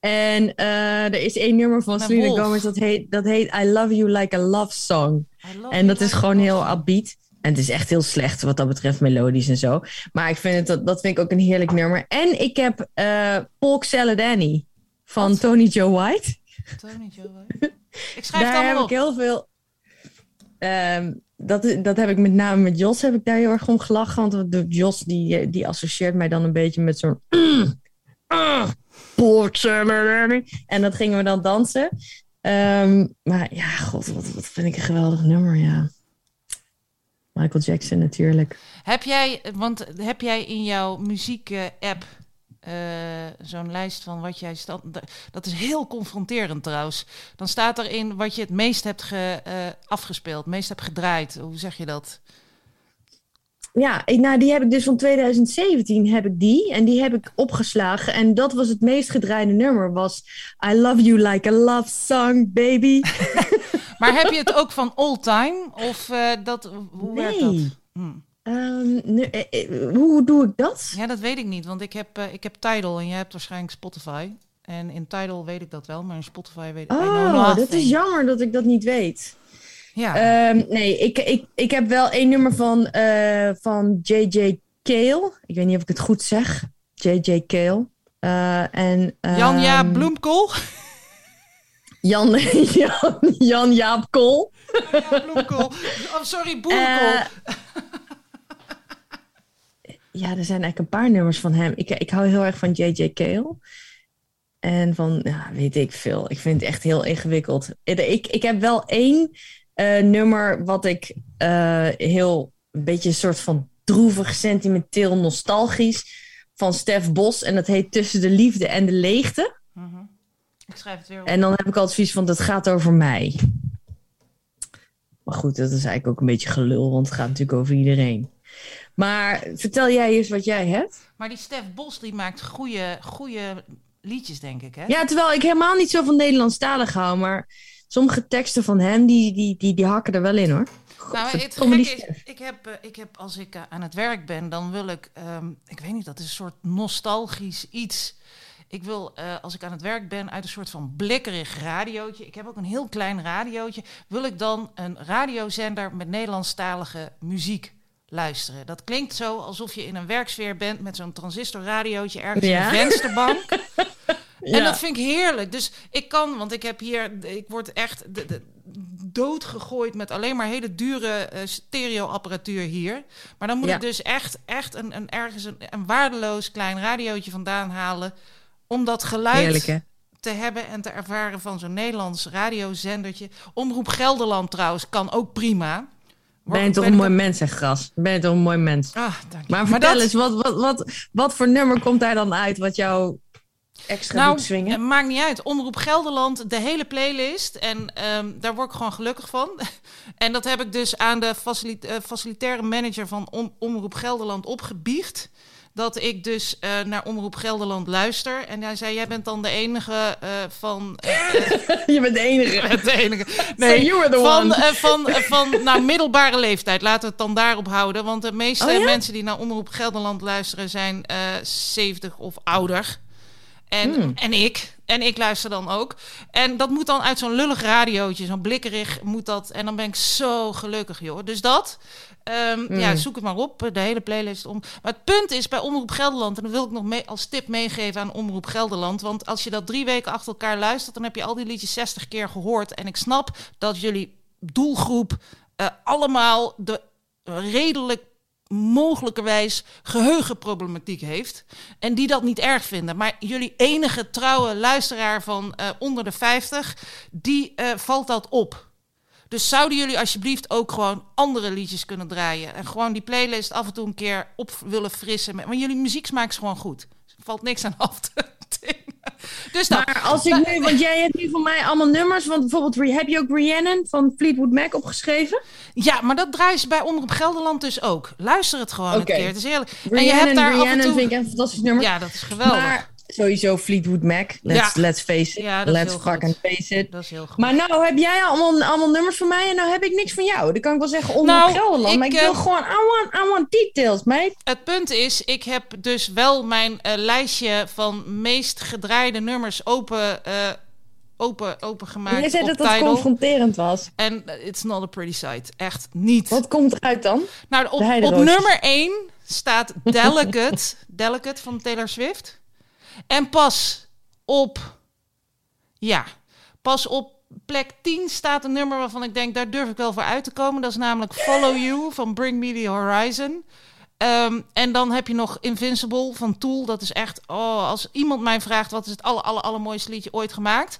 En eh, er is één nummer van Selena. Gomez dat heet, dat heet I Love You Like a Love Song. En dat is gewoon heel upbeat. En het is echt heel slecht wat dat betreft, melodisch en zo. Maar ik vind het, dat, dat vind ik ook een heerlijk nummer. En ik heb eh Polk Salad Annie van Wat? Tony Joe White. Tony Joe. Ik schrijf het Daar heb allemaal ik op. heel veel... ehm, dat, dat heb ik met name met Jos heb ik daar heel erg om gelachen. Want de Jos die, die associeert mij dan een beetje met zo'n... ah, Polk Salad Annie. En dat gingen we dan dansen. Ehm, maar ja, god, wat, wat vind ik een geweldig nummer, ja. Michael Jackson natuurlijk. Heb jij, want heb jij in jouw muziek-app eh, zo'n lijst van wat jij. Dat is heel confronterend trouwens. Dan staat erin wat je het meest hebt ge, eh, afgespeeld, het meest hebt gedraaid. Hoe zeg je dat? Ja, ik, nou, die heb ik dus van 2017 heb ik die. En die heb ik opgeslagen. En dat was het meest gedraaide nummer. Was I Love You Like a Love Song, baby. Maar heb je het ook van all time? Of eh, dat, hoe werkt dat? Nee. Hm. Ehm, nu, eh, eh, hoe doe ik dat? Ja, dat weet ik niet, want ik heb, ik heb Tidal en jij hebt waarschijnlijk Spotify. En in Tidal weet ik dat wel, maar in Spotify weet ik I know Oh, dat is jammer dat ik dat niet weet. Ja, Ehm, nee, ik, ik, ik heb wel één nummer van, van J.J. Cale. Ik weet niet of ik het goed zeg. J.J. Cale. Eh, en, Jan-Ja ehm, Bloemkool. Jan, Jan, Jan Jaap Kool. ja, Bloemkool. Oh, sorry, Boerenkool. Eh, ja, er zijn eigenlijk een paar nummers van hem. Ik, ik hou heel erg van J.J. Cale. En van, ja, weet ik veel. Ik vind het echt heel ingewikkeld. Ik, ik heb wel één eh, nummer wat ik eh, heel, een beetje een soort van droevig, sentimenteel, nostalgisch van Stef Bos. En dat heet Tussen de Liefde en de Leegte. Mhm. Ik schrijf het weer op. En dan heb ik zoiets van, dat gaat over mij. Maar goed, dat is eigenlijk ook een beetje gelul, want het gaat natuurlijk over iedereen. Maar vertel jij eens wat jij hebt. Maar die Stef Bos die maakt goede, goede liedjes, denk ik, hè? Ja, terwijl ik helemaal niet zo van Nederlandstalig hou, maar sommige teksten van hem, die, die, die, die hakken er wel in hoor. Nou, het gekke is, ik heb, eh, ik heb als ik eh, aan het werk ben, dan wil ik, ehm, ik weet niet, dat is een soort nostalgisch iets. Ik wil, eh, als ik aan het werk ben, uit een soort van blikkerig radiootje. Ik heb ook een heel klein radiootje. Wil ik dan een radiozender met Nederlandstalige muziek luisteren? Dat klinkt zo alsof je in een werksfeer bent met zo'n transistorradiootje ergens in Ja. een vensterbank. En Ja. dat vind ik heerlijk. Dus ik kan, want ik heb hier, ik word echt de, de, doodgegooid met alleen maar hele dure eh, stereoapparatuur hier. Maar dan moet Ja. ik dus echt, echt een, een ergens een, een waardeloos klein radiootje vandaan halen. Om dat geluid Heerlijk, te hebben en te ervaren van zo'n Nederlands radiozendertje. Omroep Gelderland trouwens kan ook prima. Ben je toch een mooi mens, hè, Gras? Ben je toch een mooi mens? Ah. Maar vertel dat- eens, wat, wat, wat, wat voor nummer komt daar dan uit wat jou extra Nou, swingen? het maakt niet uit. Omroep Gelderland, de hele playlist. En ehm, daar word ik gewoon gelukkig van. en dat heb ik dus aan de eh, facilitaire manager van Om- Omroep Gelderland opgebiecht. Dat ik dus eh, naar Omroep Gelderland luister. En hij zei, jij bent dan de enige eh, van... eh, je bent de enige. de enige. So Nee, you were the van, one. van, van nou, middelbare leeftijd. Laten we het dan daarop houden. Want de meeste Oh ja? mensen die naar Omroep Gelderland luisteren zijn eh 70 of ouder. En, Hmm. en ik. En ik luister dan ook. En dat moet dan uit zo'n lullig radiootje, zo'n blikkerig moet dat. En dan ben ik zo gelukkig, joh. Dus dat. Ehm, Hmm. Ja, zoek het maar op, de hele playlist om. Maar het punt is bij Omroep Gelderland, en dat wil ik nog mee, als tip meegeven aan Omroep Gelderland. Want als je dat drie weken achter elkaar luistert, dan heb je al die liedjes 60 keer gehoord. En ik snap dat jullie doelgroep eh, allemaal de redelijk mogelijkerwijs geheugenproblematiek heeft. En die dat niet erg vinden. Maar jullie enige trouwe luisteraar van eh, onder de 50, die eh, valt dat op. Dus zouden jullie alsjeblieft ook gewoon andere liedjes kunnen draaien. En gewoon die playlist af en toe een keer op willen frissen. Met- Want jullie muzieksmaak is gewoon goed. Er valt niks aan af te dingen. Dus nou, Maar als ik nu, want jij hebt nu van mij allemaal nummers, want bijvoorbeeld heb je ook Rhiannon van Fleetwood Mac opgeschreven? ja, maar dat draaien ze bij Omroep Gelderland dus ook. Luister het gewoon een keer. Het is heerlijk. en je hebt daar af en toe... vind ik een fantastisch nummer. Ja, dat is geweldig. maar sowieso Fleetwood Mac, let's, Ja. let's face it, Ja, let's fucking goed. face it. Dat is heel goed. Maar nou heb jij allemaal, allemaal nummers van mij en nou heb ik niks van jou. Dan kan ik wel zeggen onder Nou, Gelderland, ik, maar ik eh, wil gewoon, I want, I want details, mate. Het punt is, ik heb dus wel mijn eh, lijstje van meest gedraaide nummers open, eh open, opengemaakt Jij zei op dat dat Tidal. confronterend was. En eh, it's not a pretty sight. Echt niet. Wat komt eruit dan? Nou, op, op nummer 1 staat Delicate. Delicate van Taylor Swift. En pas op... Ja, pas op plek 10 staat een nummer waarvan ik denk... daar durf ik wel voor uit te komen. Dat is namelijk Follow You van Bring Me The Horizon. Ehm, en dan heb je nog Invincible van Tool. Dat is echt... Oh, als iemand mij vraagt wat is het aller, aller, allermooiste liedje ooit gemaakt...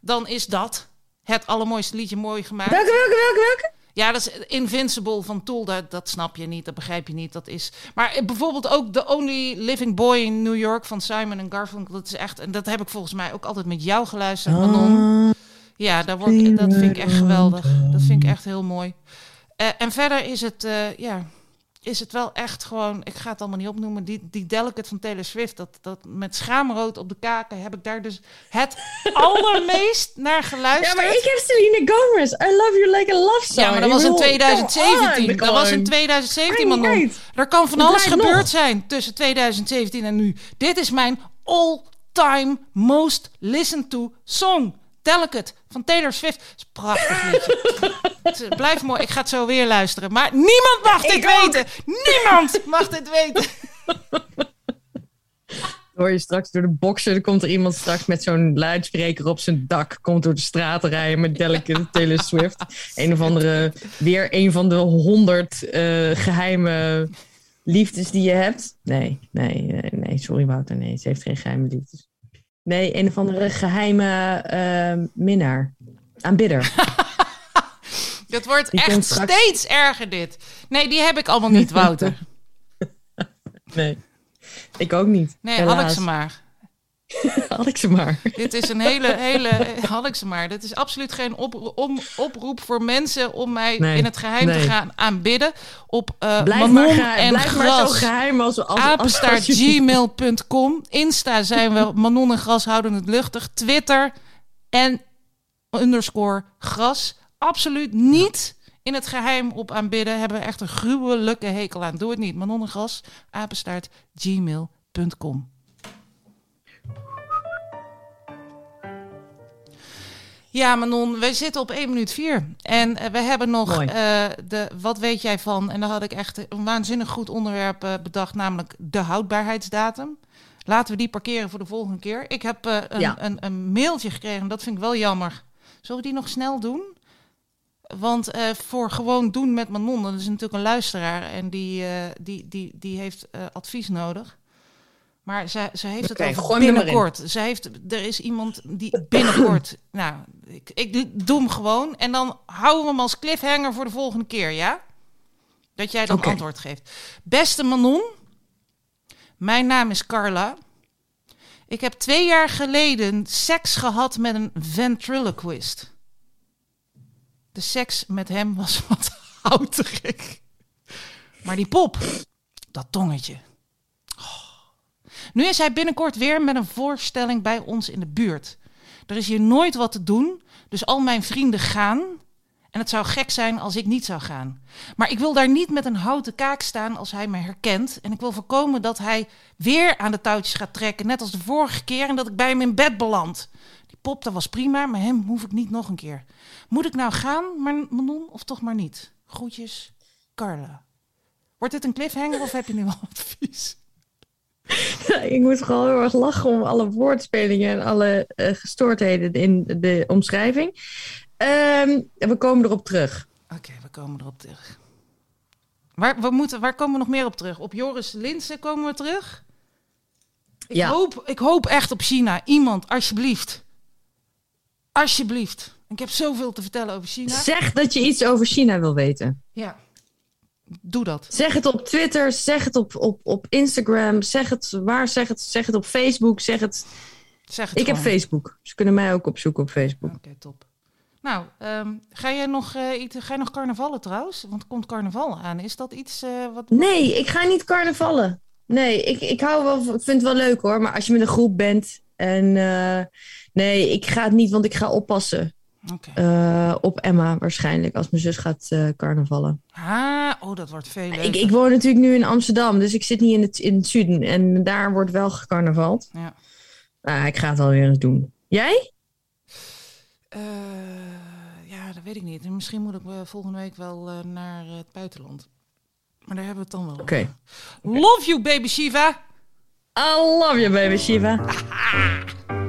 dan is dat het allermooiste liedje mooi gemaakt. Welke, welke, welke? Ja, dat is Invincible van Tool. Dat, dat snap je niet, dat begrijp je niet. Dat is... Maar bijvoorbeeld ook The Only Living Boy in New York van Simon en Garfunkel. Dat is echt... En dat heb ik volgens mij ook altijd met jou geluisterd, Manon. Ja, daar word dat vind ik echt geweldig. Dat vind ik echt heel mooi. Eh, en verder is het, eh, ja, is het wel echt gewoon... Ik ga het allemaal niet opnoemen. Die, die Delicate van Taylor Swift, dat, dat met schaamrood op de kaken... heb ik daar dus het allermeest naar geluisterd. Ja, maar ik heb Selena Gomez. I love you like a love song. Ja, maar dat was in bedoel, 2017. come on, Dat was in gewoon. 2017, Maakt niet man. Er kan van alles gebeurd nog. zijn tussen 2017 en nu. Dit is mijn all-time most listened to song. Delicate van Taylor Swift. Dat is prachtig liedje. Het is- Blijf mooi. Ik ga het zo weer luisteren. Maar niemand mag dit Ik ook. weten. Niemand mag dit weten. Hoor je straks door de boxer, dan komt er iemand straks met zo'n luidspreker op zijn dak. Komt door de straten rijden met Delicate Taylor Swift. Een of andere, weer een van de honderd eh, geheime liefdes die je hebt. Nee, nee, nee, nee, sorry Wouter, nee, ze heeft geen geheime liefdes. Nee, een of andere geheime eh, minnaar. Aanbidder. Het wordt Die echt straks. steeds erger dit. Nee, die heb ik allemaal niet, Wouter. Nee, ik ook niet. Nee, Helaas. had ik ze maar. Had ik ze maar. Dit is een hele, hele, had ik ze maar. Dit is absoluut geen om, oproep voor mensen om mij Nee, in het geheim te gaan aanbidden. Op Blijf, Manon maar, geheim, en blijf maar zo Gras. geheim als... als, als, als, Apenstaart gmail.com. Insta zijn we Manon en Gras houden het luchtig. Twitter en underscore Gras. Absoluut niet in het geheim op aanbidden. Hebben we echt een gruwelijke hekel aan. Doe het niet. Manon en Gras, apenstaart gmail.com. Ja, Manon, wij zitten op 1 minuut 4. En eh, we hebben nog eh, de Wat weet jij van? En daar had ik echt een waanzinnig goed onderwerp eh, bedacht, namelijk de houdbaarheidsdatum. Laten we die parkeren voor de volgende keer. Ik heb een, Ja. een, een mailtje gekregen, dat vind ik wel jammer. Zullen we die nog snel doen? Want voor gewoon doen met Manon, dat is natuurlijk een luisteraar en die, die, die, die heeft advies nodig. Maar zij, zij heeft het over in. binnenkort. Zij heeft, er is iemand die binnenkort. nou, ik, ik doe hem gewoon. En dan houden we hem als cliffhanger voor de volgende keer, ja? Dat jij dan antwoord geeft. Beste Manon, mijn naam is Carla. Ik heb twee jaar geleden seks gehad met een ventriloquist. De seks met hem was wat houterig. Maar die pop, dat tongetje. Oh. Nu is hij binnenkort weer met een voorstelling bij ons in de buurt. Er is hier nooit wat te doen, dus al mijn vrienden gaan. En het zou gek zijn als ik niet zou gaan. Maar ik wil daar niet met een houten kaak staan als hij me herkent. En ik wil voorkomen dat hij weer aan de touwtjes gaat trekken, net als de vorige keer, en dat ik bij hem in bed beland. Die pop, dat was prima, maar hem hoef ik niet nog een keer. Moet ik nou gaan, maar Manon, of toch maar niet? Groetjes, Carla. Wordt dit een cliffhanger of heb je nu al advies? ik moet gewoon heel erg lachen om alle woordspelingen en alle eh, gestoordheden in de omschrijving. Ehm, we komen erop terug. Oké, we komen erop terug. Waar, we moeten, waar komen we nog meer op terug? Op Joris Linsen komen we terug? Ik, Ja. hoop, ik hoop echt op China. Iemand, alsjeblieft. Alsjeblieft. Ik heb zoveel te vertellen over China. Zeg dat je iets over China wil weten. Ja. Doe dat. Zeg het op Twitter, zeg het op, op, op Instagram, zeg het waar, zeg het, zeg het op Facebook, zeg het. Zeg het Ik heb. Facebook. Ze kunnen mij ook opzoeken op Facebook. Oké, top. Nou, ehm, ga jij nog eh, iets, ga je nog carnavallen trouwens? Want komt carnaval aan. Is dat iets eh, wat... Nee, ik ga niet carnavallen. Nee, ik, ik hou wel, ik vind het wel leuk hoor, maar als je met een groep bent en eh, nee, ik ga het niet, want ik ga oppassen Eh, op Emma waarschijnlijk als mijn zus gaat eh, carnavallen. Ah, oh, dat wordt veel leuker. Ik, ik woon natuurlijk nu in Amsterdam, dus ik zit niet in het, in het zuiden en daar wordt wel gecarnavald. Ja. Nou, ik ga het alweer eens doen. Jij? Eh, ja, dat weet ik niet. En misschien moet ik volgende week wel naar het buitenland. Maar daar hebben we het dan wel Oké. Love you, baby Shiva. I love you, baby Shiva.